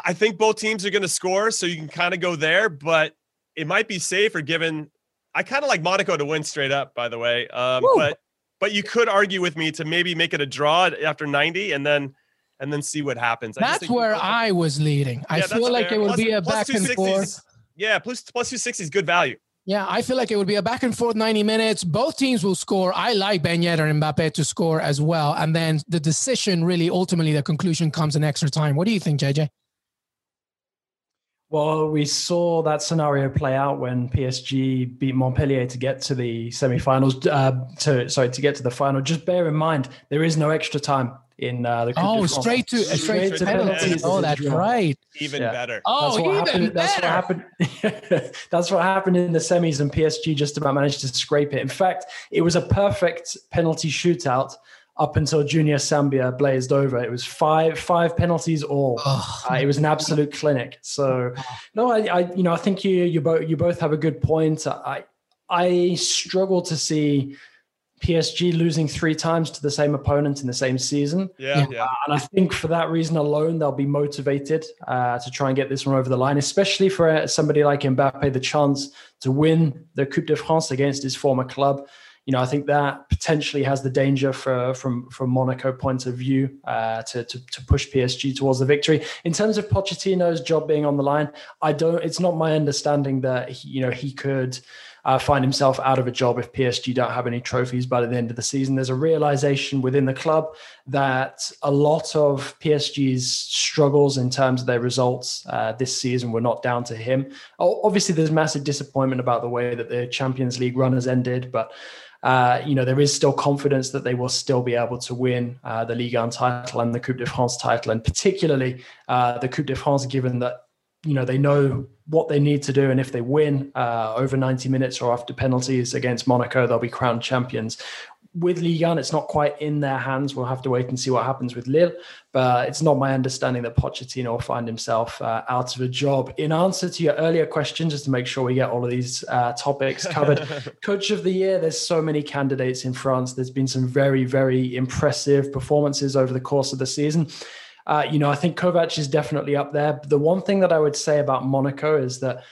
[SPEAKER 2] I think both teams are going to score, so you can kind of go there, but it might be safer given. I kind of like Monaco to win straight up, by the way. Um, but but you could argue with me to maybe make it a draw after 90 and then and then see what happens.
[SPEAKER 1] That's where I was leading. I feel like fair. it would plus, be a back and forth.
[SPEAKER 2] Yeah, plus plus 260 is good value.
[SPEAKER 1] Yeah, I feel like it would be a back and forth 90 minutes. Both teams will score. I like Ben Yedder and Mbappe to score as well. And then the decision really ultimately the conclusion comes in extra time. What do you think, JJ?
[SPEAKER 4] Well, we saw that scenario play out when PSG beat Montpellier to get to the semi-finals. Uh, to sorry, to get to the final. Just bear in mind there is no extra time in uh, the.
[SPEAKER 1] oh, straight to straight, straight to penalties. penalties. Oh, that's right.
[SPEAKER 2] Even yeah. better.
[SPEAKER 1] Oh, that's what even
[SPEAKER 4] happened.
[SPEAKER 1] better.
[SPEAKER 4] That's what happened. that's what happened in the semis, and PSG just about managed to scrape it. In fact, it was a perfect penalty shootout up until Junior Sambia blazed over. It was five five penalties all. Oh. Uh, it was an absolute clinic. So no, I, I, you know I think you you both you both have a good point. I I struggle to see PSG losing three times to the same opponent in the same season.
[SPEAKER 2] Yeah, yeah. Uh,
[SPEAKER 4] and I think for that reason alone, they'll be motivated uh, to try and get this one over the line, especially for uh, somebody like Mbappe, the chance to win the Coupe de France against his former club you know, I think that potentially has the danger for from from Monaco point of view uh, to, to, to push PSG towards the victory. In terms of Pochettino's job being on the line, I don't. It's not my understanding that he, you know he could. Uh, find himself out of a job if PSG don't have any trophies by the end of the season. There's a realization within the club that a lot of PSG's struggles in terms of their results uh, this season were not down to him. Obviously, there's massive disappointment about the way that the Champions League run has ended, but uh, you know, there is still confidence that they will still be able to win uh, the Ligue 1 title and the Coupe de France title, and particularly uh, the Coupe de France, given that you know they know what they need to do, and if they win uh, over 90 minutes or after penalties against Monaco, they'll be crowned champions with Ligue 1, it's not quite in their hands. We'll have to wait and see what happens with Lille. But it's not my understanding that Pochettino will find himself uh, out of a job. In answer to your earlier question, just to make sure we get all of these uh, topics covered, Coach of the Year, there's so many candidates in France. There's been some very, very impressive performances over the course of the season. Uh, you know, I think Kovac is definitely up there. The one thing that I would say about Monaco is that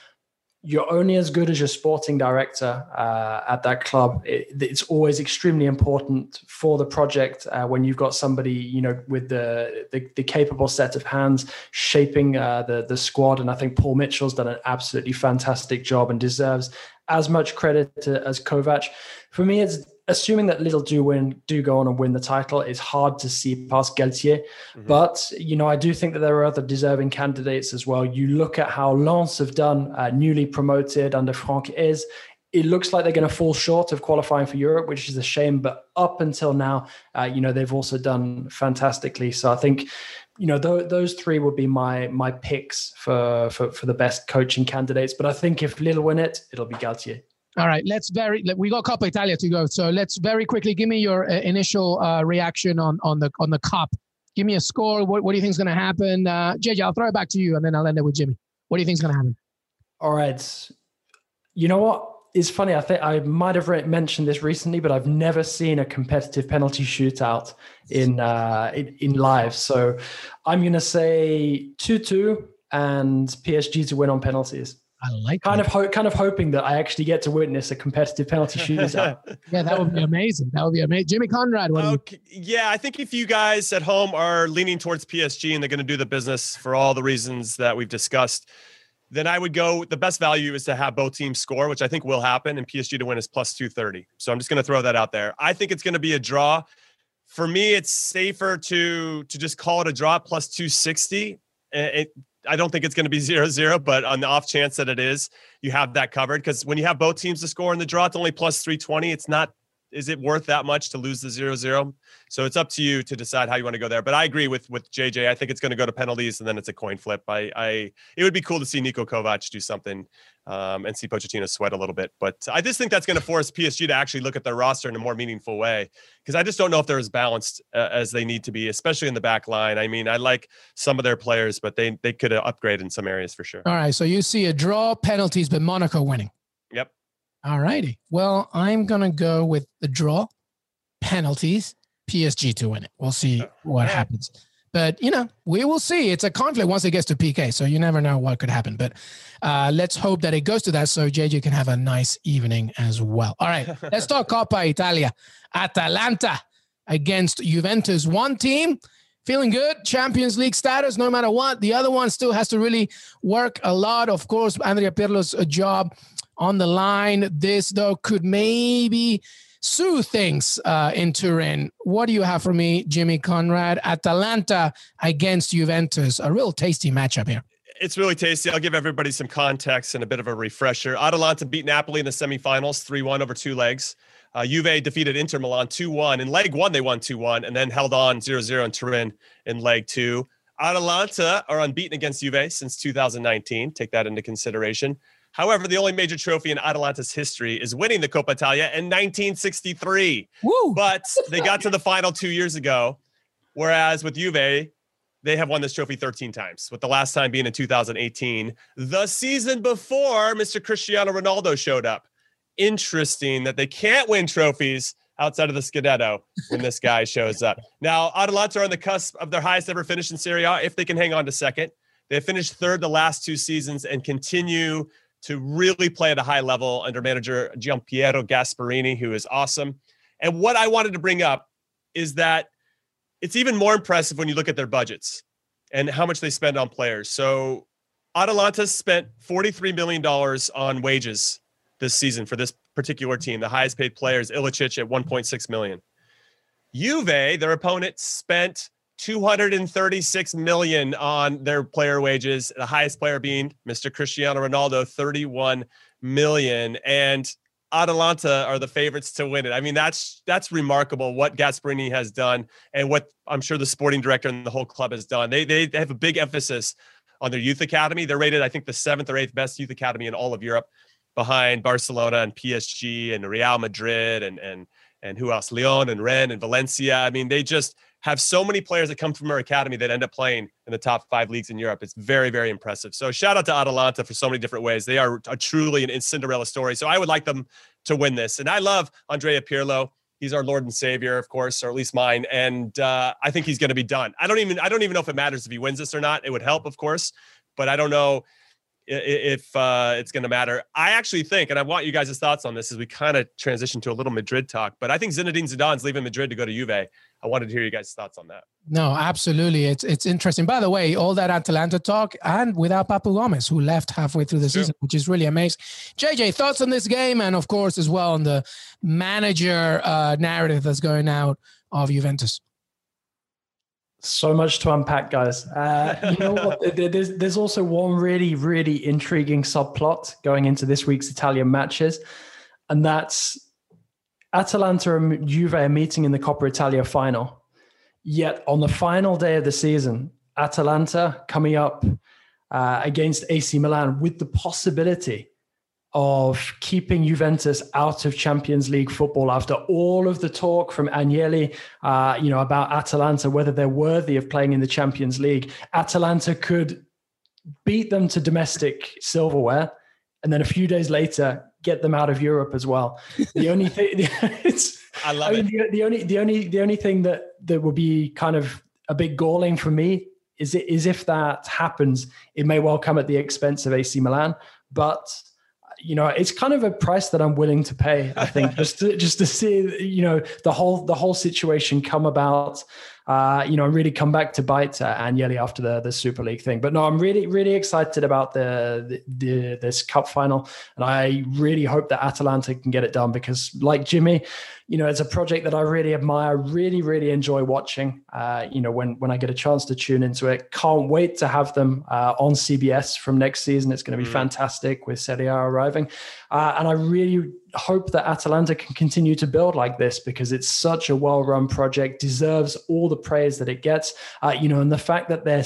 [SPEAKER 4] you're only as good as your sporting director uh, at that club. It, it's always extremely important for the project uh, when you've got somebody, you know, with the the, the capable set of hands shaping uh, the the squad. And I think Paul Mitchell's done an absolutely fantastic job and deserves as much credit to, as Kovac. For me, it's assuming that Lille do win, do go on and win the title, it's hard to see past Galtier. Mm-hmm. But you know, I do think that there are other deserving candidates as well. You look at how Lens have done, uh, newly promoted under Franck Haise. It looks like they're going to fall short of qualifying for Europe, which is a shame. But up until now, uh, you know, they've also done fantastically. So I think you know th- those three would be my my picks for, for for the best coaching candidates. But I think if Lille win it, it'll be Galtier.
[SPEAKER 1] All right, let's very we got Coppa Italia to go, so let's very quickly give me your uh, initial uh, reaction on on the on the cup. Give me a score. What, what do you think is going to happen? Uh, JJ, I'll throw it back to you, and then I'll end it with Jimmy. What do you think is going to happen?
[SPEAKER 4] All right, you know what? It's funny. I think I might have mentioned this recently, but I've never seen a competitive penalty shootout in uh, in, in live. So I'm going to say two-two and PSG to win on penalties.
[SPEAKER 1] I like
[SPEAKER 4] kind that. of ho- kind of hoping that I actually get to witness a competitive penalty shootout.
[SPEAKER 1] yeah, that would be amazing. That would be amazing. Jimmy Conrad, what okay.
[SPEAKER 2] You- yeah, I think if you guys at home are leaning towards PSG and they're going to do the business for all the reasons that we've discussed, then I would go. The best value is to have both teams score, which I think will happen, and PSG to win is plus two thirty. So I'm just going to throw that out there. I think it's going to be a draw. For me, it's safer to to just call it a draw plus two sixty. It, I don't think it's going to be zero zero, but on the off chance that it is, you have that covered. Because when you have both teams to score in the draw, it's only plus 320. It's not is it worth that much to lose the zero zero? So it's up to you to decide how you want to go there. But I agree with with JJ. I think it's going to go to penalties and then it's a coin flip. I I it would be cool to see Niko Kovac do something um, and see Pochettino sweat a little bit. But I just think that's going to force PSG to actually look at their roster in a more meaningful way because I just don't know if they're as balanced uh, as they need to be, especially in the back line. I mean, I like some of their players, but they they could upgrade in some areas for sure.
[SPEAKER 1] All right, so you see a draw, penalties, but Monaco winning.
[SPEAKER 2] Yep.
[SPEAKER 1] All righty. Well, I'm going to go with the draw, penalties, PSG to win it. We'll see what happens. But, you know, we will see. It's a conflict once it gets to PK. So you never know what could happen. But uh, let's hope that it goes to that so JJ can have a nice evening as well. All right. let's talk Coppa Italia. Atalanta against Juventus. One team feeling good. Champions League status, no matter what. The other one still has to really work a lot. Of course, Andrea Pirlo's job on the line. This, though, could maybe soothe thinks uh, in Turin. What do you have for me, Jimmy Conrad? Atalanta against Juventus. A real tasty matchup here.
[SPEAKER 2] It's really tasty. I'll give everybody some context and a bit of a refresher. Atalanta beat Napoli in the semifinals 3 1 over two legs. Uh, Juve defeated Inter Milan 2 1. In leg one, they won 2 1 and then held on 0 0 in Turin in leg two. Atalanta are unbeaten against Juve since 2019. Take that into consideration. However, the only major trophy in Atalanta's history is winning the Coppa Italia in 1963.
[SPEAKER 1] Woo.
[SPEAKER 2] But they got to the final two years ago, whereas with Juve, they have won this trophy 13 times, with the last time being in 2018, the season before Mr. Cristiano Ronaldo showed up. Interesting that they can't win trophies outside of the Scudetto when this guy shows up. Now, Atalanta are on the cusp of their highest ever finish in Serie A if they can hang on to second. They finished third the last two seasons and continue to really play at a high level under manager Giampiero Gasperini, who is awesome. And what I wanted to bring up is that it's even more impressive when you look at their budgets and how much they spend on players. So Atalanta spent $43 million on wages this season for this particular team. The highest paid player is Ilicic at 1.6 million. Juve, their opponent, spent 236 million on their player wages the highest player being mr cristiano ronaldo 31 million. And atalanta are the favorites to win it. I mean that's that's remarkable what gasperini has done and what i'm sure the sporting director and the whole club has done. They they, they have a big emphasis on their youth academy. They're rated i think the seventh or eighth best youth academy in all of europe behind barcelona and psg and real madrid and and and who else? Lyon and Rennes and Valencia. I mean they just have so many players that come from our academy that end up playing in the top five leagues in Europe. It's very, very impressive. So shout out to Atalanta for so many different ways. They are truly an Cinderella story. So I would like them to win this. And I love Andrea Pirlo. He's our Lord and Savior, of course, or at least mine. And uh, I think he's going to be done. I don't even I don't even know if it matters if he wins this or not. It would help, of course, but I don't know if uh, it's going to matter. I actually think, and I want you guys' thoughts on this as we kind of transition to a little Madrid talk, but I think Zinedine Zidane's leaving Madrid to go to Juve. I wanted to hear you guys' thoughts on that.
[SPEAKER 1] No, absolutely. It's it's interesting. By the way, all that Atalanta talk and without Papu Gomez, who left halfway through the season, which is really amazing. JJ, thoughts on this game, and of course as well on the manager uh, narrative that's going out of Juventus.
[SPEAKER 4] So much to unpack, guys. Uh, you know what? There's, there's also one really, really intriguing subplot going into this week's Italian matches, and that's Atalanta and Juve are meeting in the Coppa Italia final. Yet on the final day of the season, Atalanta coming up uh, against AC Milan with the possibility of keeping Juventus out of Champions League football after all of the talk from Agnelli, uh, you know, about Atalanta, whether they're worthy of playing in the Champions League. Atalanta could beat them to domestic silverware, and then a few days later get them out of Europe as well. The only thing, it's,
[SPEAKER 2] I love I mean,
[SPEAKER 4] it. The, the, only, the only, the only thing that that would be kind of a bit galling for me is it is if that happens, it may well come at the expense of AC Milan, but you know it's kind of a price that i'm willing to pay i think just to just to see you know the whole the whole situation come about uh, you know, really come back to bite uh, Agnelli after the, the Super League thing. But no, I'm really, really excited about the, the, the this cup final. And I really hope that Atalanta can get it done because like Jimmy, you know, it's a project that I really admire, really, really enjoy watching. Uh, you know, when when I get a chance to tune into it, can't wait to have them uh, on CBS from next season. It's going to be mm. fantastic with Serie A arriving, uh, and I really hope that Atalanta can continue to build like this because it's such a well-run project, deserves all the praise that it gets. Uh, you know, and the fact that they're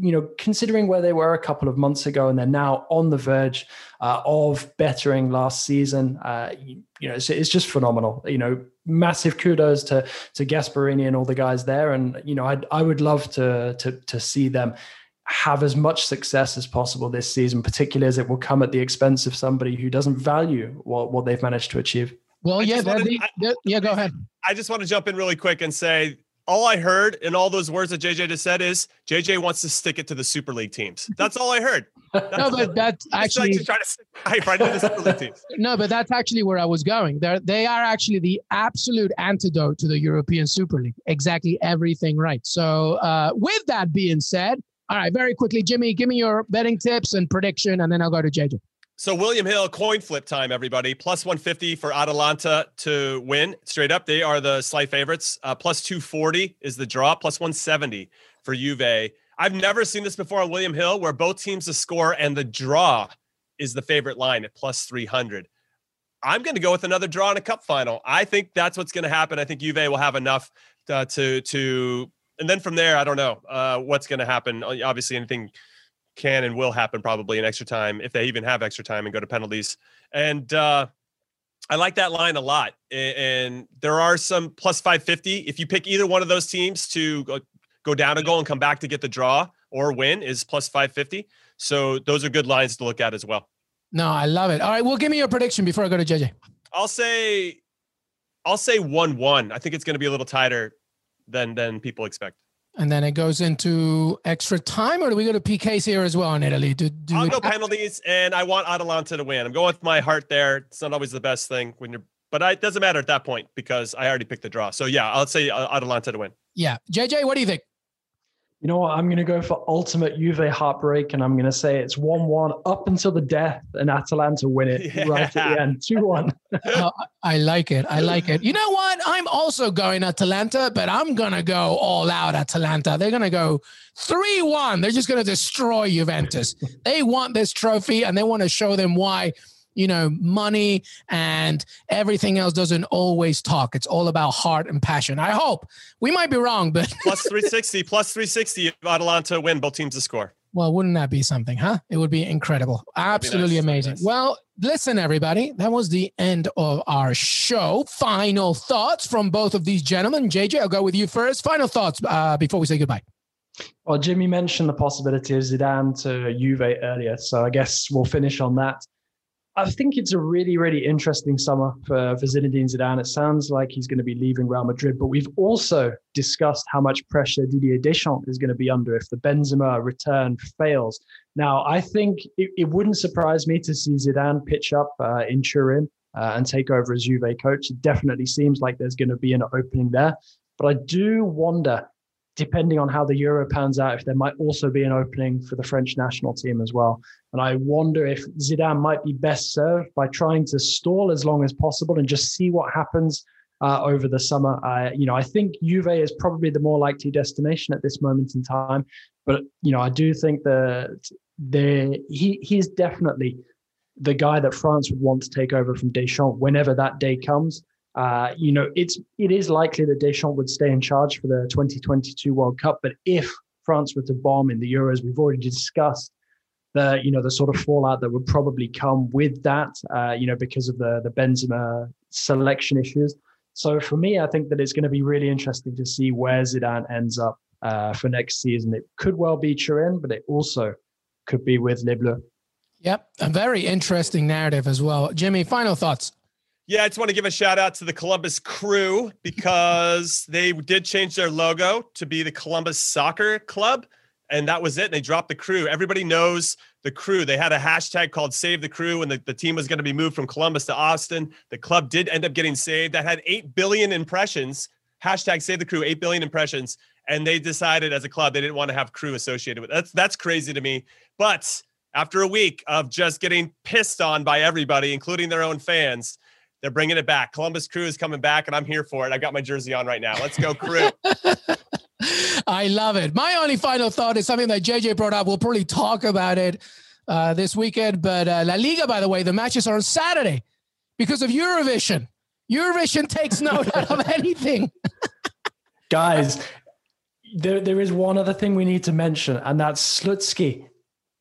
[SPEAKER 4] you know, considering where they were a couple of months ago and they're now on the verge uh, of bettering last season, uh, you, you, know, it's, it's, just phenomenal. You know, massive kudos to to Gasperini and all the guys there, and you know, I I would love to to to see them have as much success as possible this season, particularly as it will come at the expense of somebody who doesn't value what what they've managed to achieve.
[SPEAKER 1] Well, yeah, be, I, yeah. Go ahead.
[SPEAKER 2] I just want to jump in really quick and say all I heard in all those words that JJ just said is JJ wants to stick it to the Super League teams. That's all I heard.
[SPEAKER 1] That's no, but that's actually
[SPEAKER 2] like trying to stick right into the Super League teams.
[SPEAKER 1] No, but that's actually where I was going. They're they are actually the absolute antidote to the European Super League. Exactly everything right. So uh, with that being said, all right, very quickly, Jimmy, give me your betting tips and prediction, and then I'll go to JJ.
[SPEAKER 2] So William Hill coin flip time, everybody. Plus 150 for Atalanta to win straight up. They are the slight favorites. Uh, plus 240 is the draw. Plus 170 for Juve. I've never seen this before on William Hill, where both teams to score and the draw is the favorite line at plus 300. I'm going to go with another draw in a cup final. I think that's what's going to happen. I think Juve will have enough to to, to and then from there, I don't know uh, what's going to happen. Obviously, anything can and will happen probably in extra time if they even have extra time and go to penalties. And uh, I like that line a lot. And there are some plus 550. If you pick either one of those teams to go, down a goal and come back to get the draw or win, is plus 550. So those are good lines to look at as well.
[SPEAKER 1] No, I love it. All right, well, give me your prediction before I go to JJ.
[SPEAKER 2] I'll say, I'll say one one. I think it's going to be a little tighter than than people expect.
[SPEAKER 1] And then it goes into extra time, or do we go to PKs here as well in Italy? Do, do
[SPEAKER 2] I'll go penalties, and I want Atalanta to win. I'm going with my heart there. It's not always the best thing when you're, but I, it doesn't matter at that point because I already picked the draw. So yeah, I'll say uh, Atalanta to win.
[SPEAKER 1] Yeah, JJ, what do you think?
[SPEAKER 4] You know what? I'm going to go for ultimate Juve heartbreak, and I'm going to say it's 1 1 up until the death, and Atalanta win it yeah. right at the end 2 1.
[SPEAKER 1] uh, I like it. I like it. You know what? I'm also going Atalanta, but I'm going to go all out Atalanta. They're going to go 3 1. They're just going to destroy Juventus. they want this trophy, and they want to show them why you know, money and everything else doesn't always talk. It's all about heart and passion. I hope we might be wrong, but
[SPEAKER 2] plus 360, plus 360 if Atalanta win both teams to score.
[SPEAKER 1] Well, wouldn't that be something, huh? It would be incredible. Absolutely nice. amazing. Nice. Well, listen, everybody, that was the end of our show. Final thoughts from both of these gentlemen. JJ, I'll go with you first. Final thoughts uh, before we say goodbye.
[SPEAKER 4] Well, Jimmy mentioned the possibility of Zidane to Juve earlier, so I guess we'll finish on that. I think it's a really, really interesting summer for, for Zinedine Zidane. It sounds like he's going to be leaving Real Madrid, but we've also discussed how much pressure Didier Deschamps is going to be under if the Benzema return fails. Now, I think it, it wouldn't surprise me to see Zidane pitch up uh, in Turin uh, and take over as Juve coach. It definitely seems like there's going to be an opening there. But I do wonder depending on how the Euro pans out, if there might also be an opening for the French national team as well. And I wonder if Zidane might be best served by trying to stall as long as possible and just see what happens uh, over the summer. You know, I think Juve is probably the more likely destination at this moment in time. But you know, I do think that the he he's definitely the guy that France would want to take over from Deschamps whenever that day comes. Uh, you know, it's it is likely that Deschamps would stay in charge for the 2022 World Cup. But if France were to bomb in the Euros, we've already discussed the you know the sort of fallout that would probably come with that. Uh, you know, because of the the Benzema selection issues. So for me, I think that it's going to be really interesting to see where Zidane ends up uh, for next season. It could well be Turin, but it also could be with Les Bleus.
[SPEAKER 1] Yep, a very interesting narrative as well. Jimmy, final thoughts.
[SPEAKER 2] Yeah, I just want to give a shout out to the Columbus Crew because they did change their logo to be the Columbus Soccer Club. And that was it. They dropped the crew. Everybody knows the crew. They had a hashtag called Save the Crew, and the, the team was going to be moved from Columbus to Austin. The club did end up getting saved. That had 8 billion impressions hashtag save the crew, 8 billion impressions. And they decided as a club they didn't want to have crew associated with it. That's that's crazy to me. But after a week of just getting pissed on by everybody, including their own fans, they're bringing it back. Columbus Crew is coming back, and I'm here for it. I've got my jersey on right now. Let's go, Crew.
[SPEAKER 1] I love it. My only final thought is something that JJ brought up. We'll probably talk about it uh, this weekend. But uh, La Liga, by the way, the matches are on Saturday because of Eurovision. Eurovision takes note out of anything.
[SPEAKER 4] Guys, there, there is one other thing we need to mention, and that's Slutsky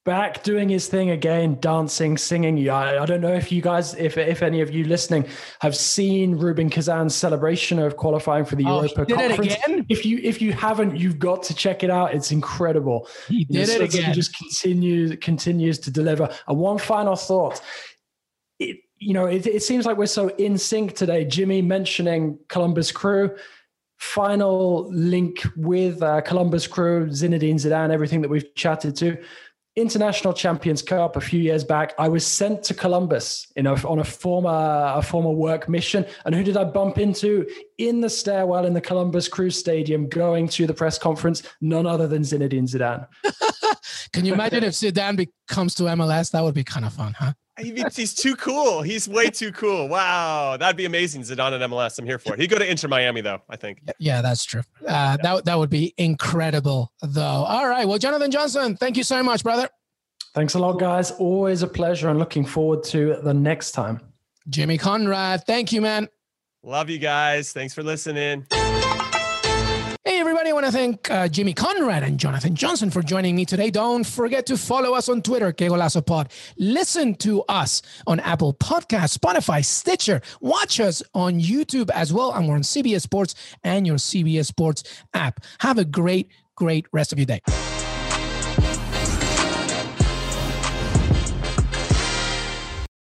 [SPEAKER 4] back doing his thing again, dancing, singing. Yeah, I don't know if you guys, if if any of you listening have seen Rubin Kazan's celebration of qualifying for the oh, Europa
[SPEAKER 1] did Conference. It again?
[SPEAKER 4] If you if you haven't, you've got to check it out. It's incredible.
[SPEAKER 1] He did it again.
[SPEAKER 4] He just continues continues to deliver. And one final thought. It, you know, it, it seems like we're so in sync today. Jimmy mentioning Columbus Crew final link with uh, Columbus Crew, Zinedine Zidane, everything that we've chatted to. International Champions Cup a few years back, I was sent to Columbus in a, on a former a former work mission. And who did I bump into in the stairwell in the Columbus Crew Stadium going to the press conference? None other than Zinedine Zidane.
[SPEAKER 1] Can you imagine if Zidane comes to MLS? That would be kind of fun, huh?
[SPEAKER 2] He's too cool. He's way too cool. Wow, that'd be amazing. Zidane at MLS. I'm here for it. He'd go to Inter Miami though. I think.
[SPEAKER 1] Yeah, that's true. Uh, that that would be incredible though. All right. Well, Jonathan Johnson, thank you so much, brother.
[SPEAKER 4] Thanks a lot, guys. Always a pleasure, and looking forward to the next time.
[SPEAKER 1] Jimmy Conrad, thank you, man.
[SPEAKER 2] Love you guys. Thanks for listening.
[SPEAKER 1] Hey, everybody, I want to thank uh, Jimmy Conrad and Jonathan Johnson for joining me today. Don't forget to follow us on Twitter, Que Pod. Listen to us on Apple Podcasts, Spotify, Stitcher. Watch us on YouTube as well. And we're on CBS Sports and your CBS Sports app. Have a great, great rest of your day.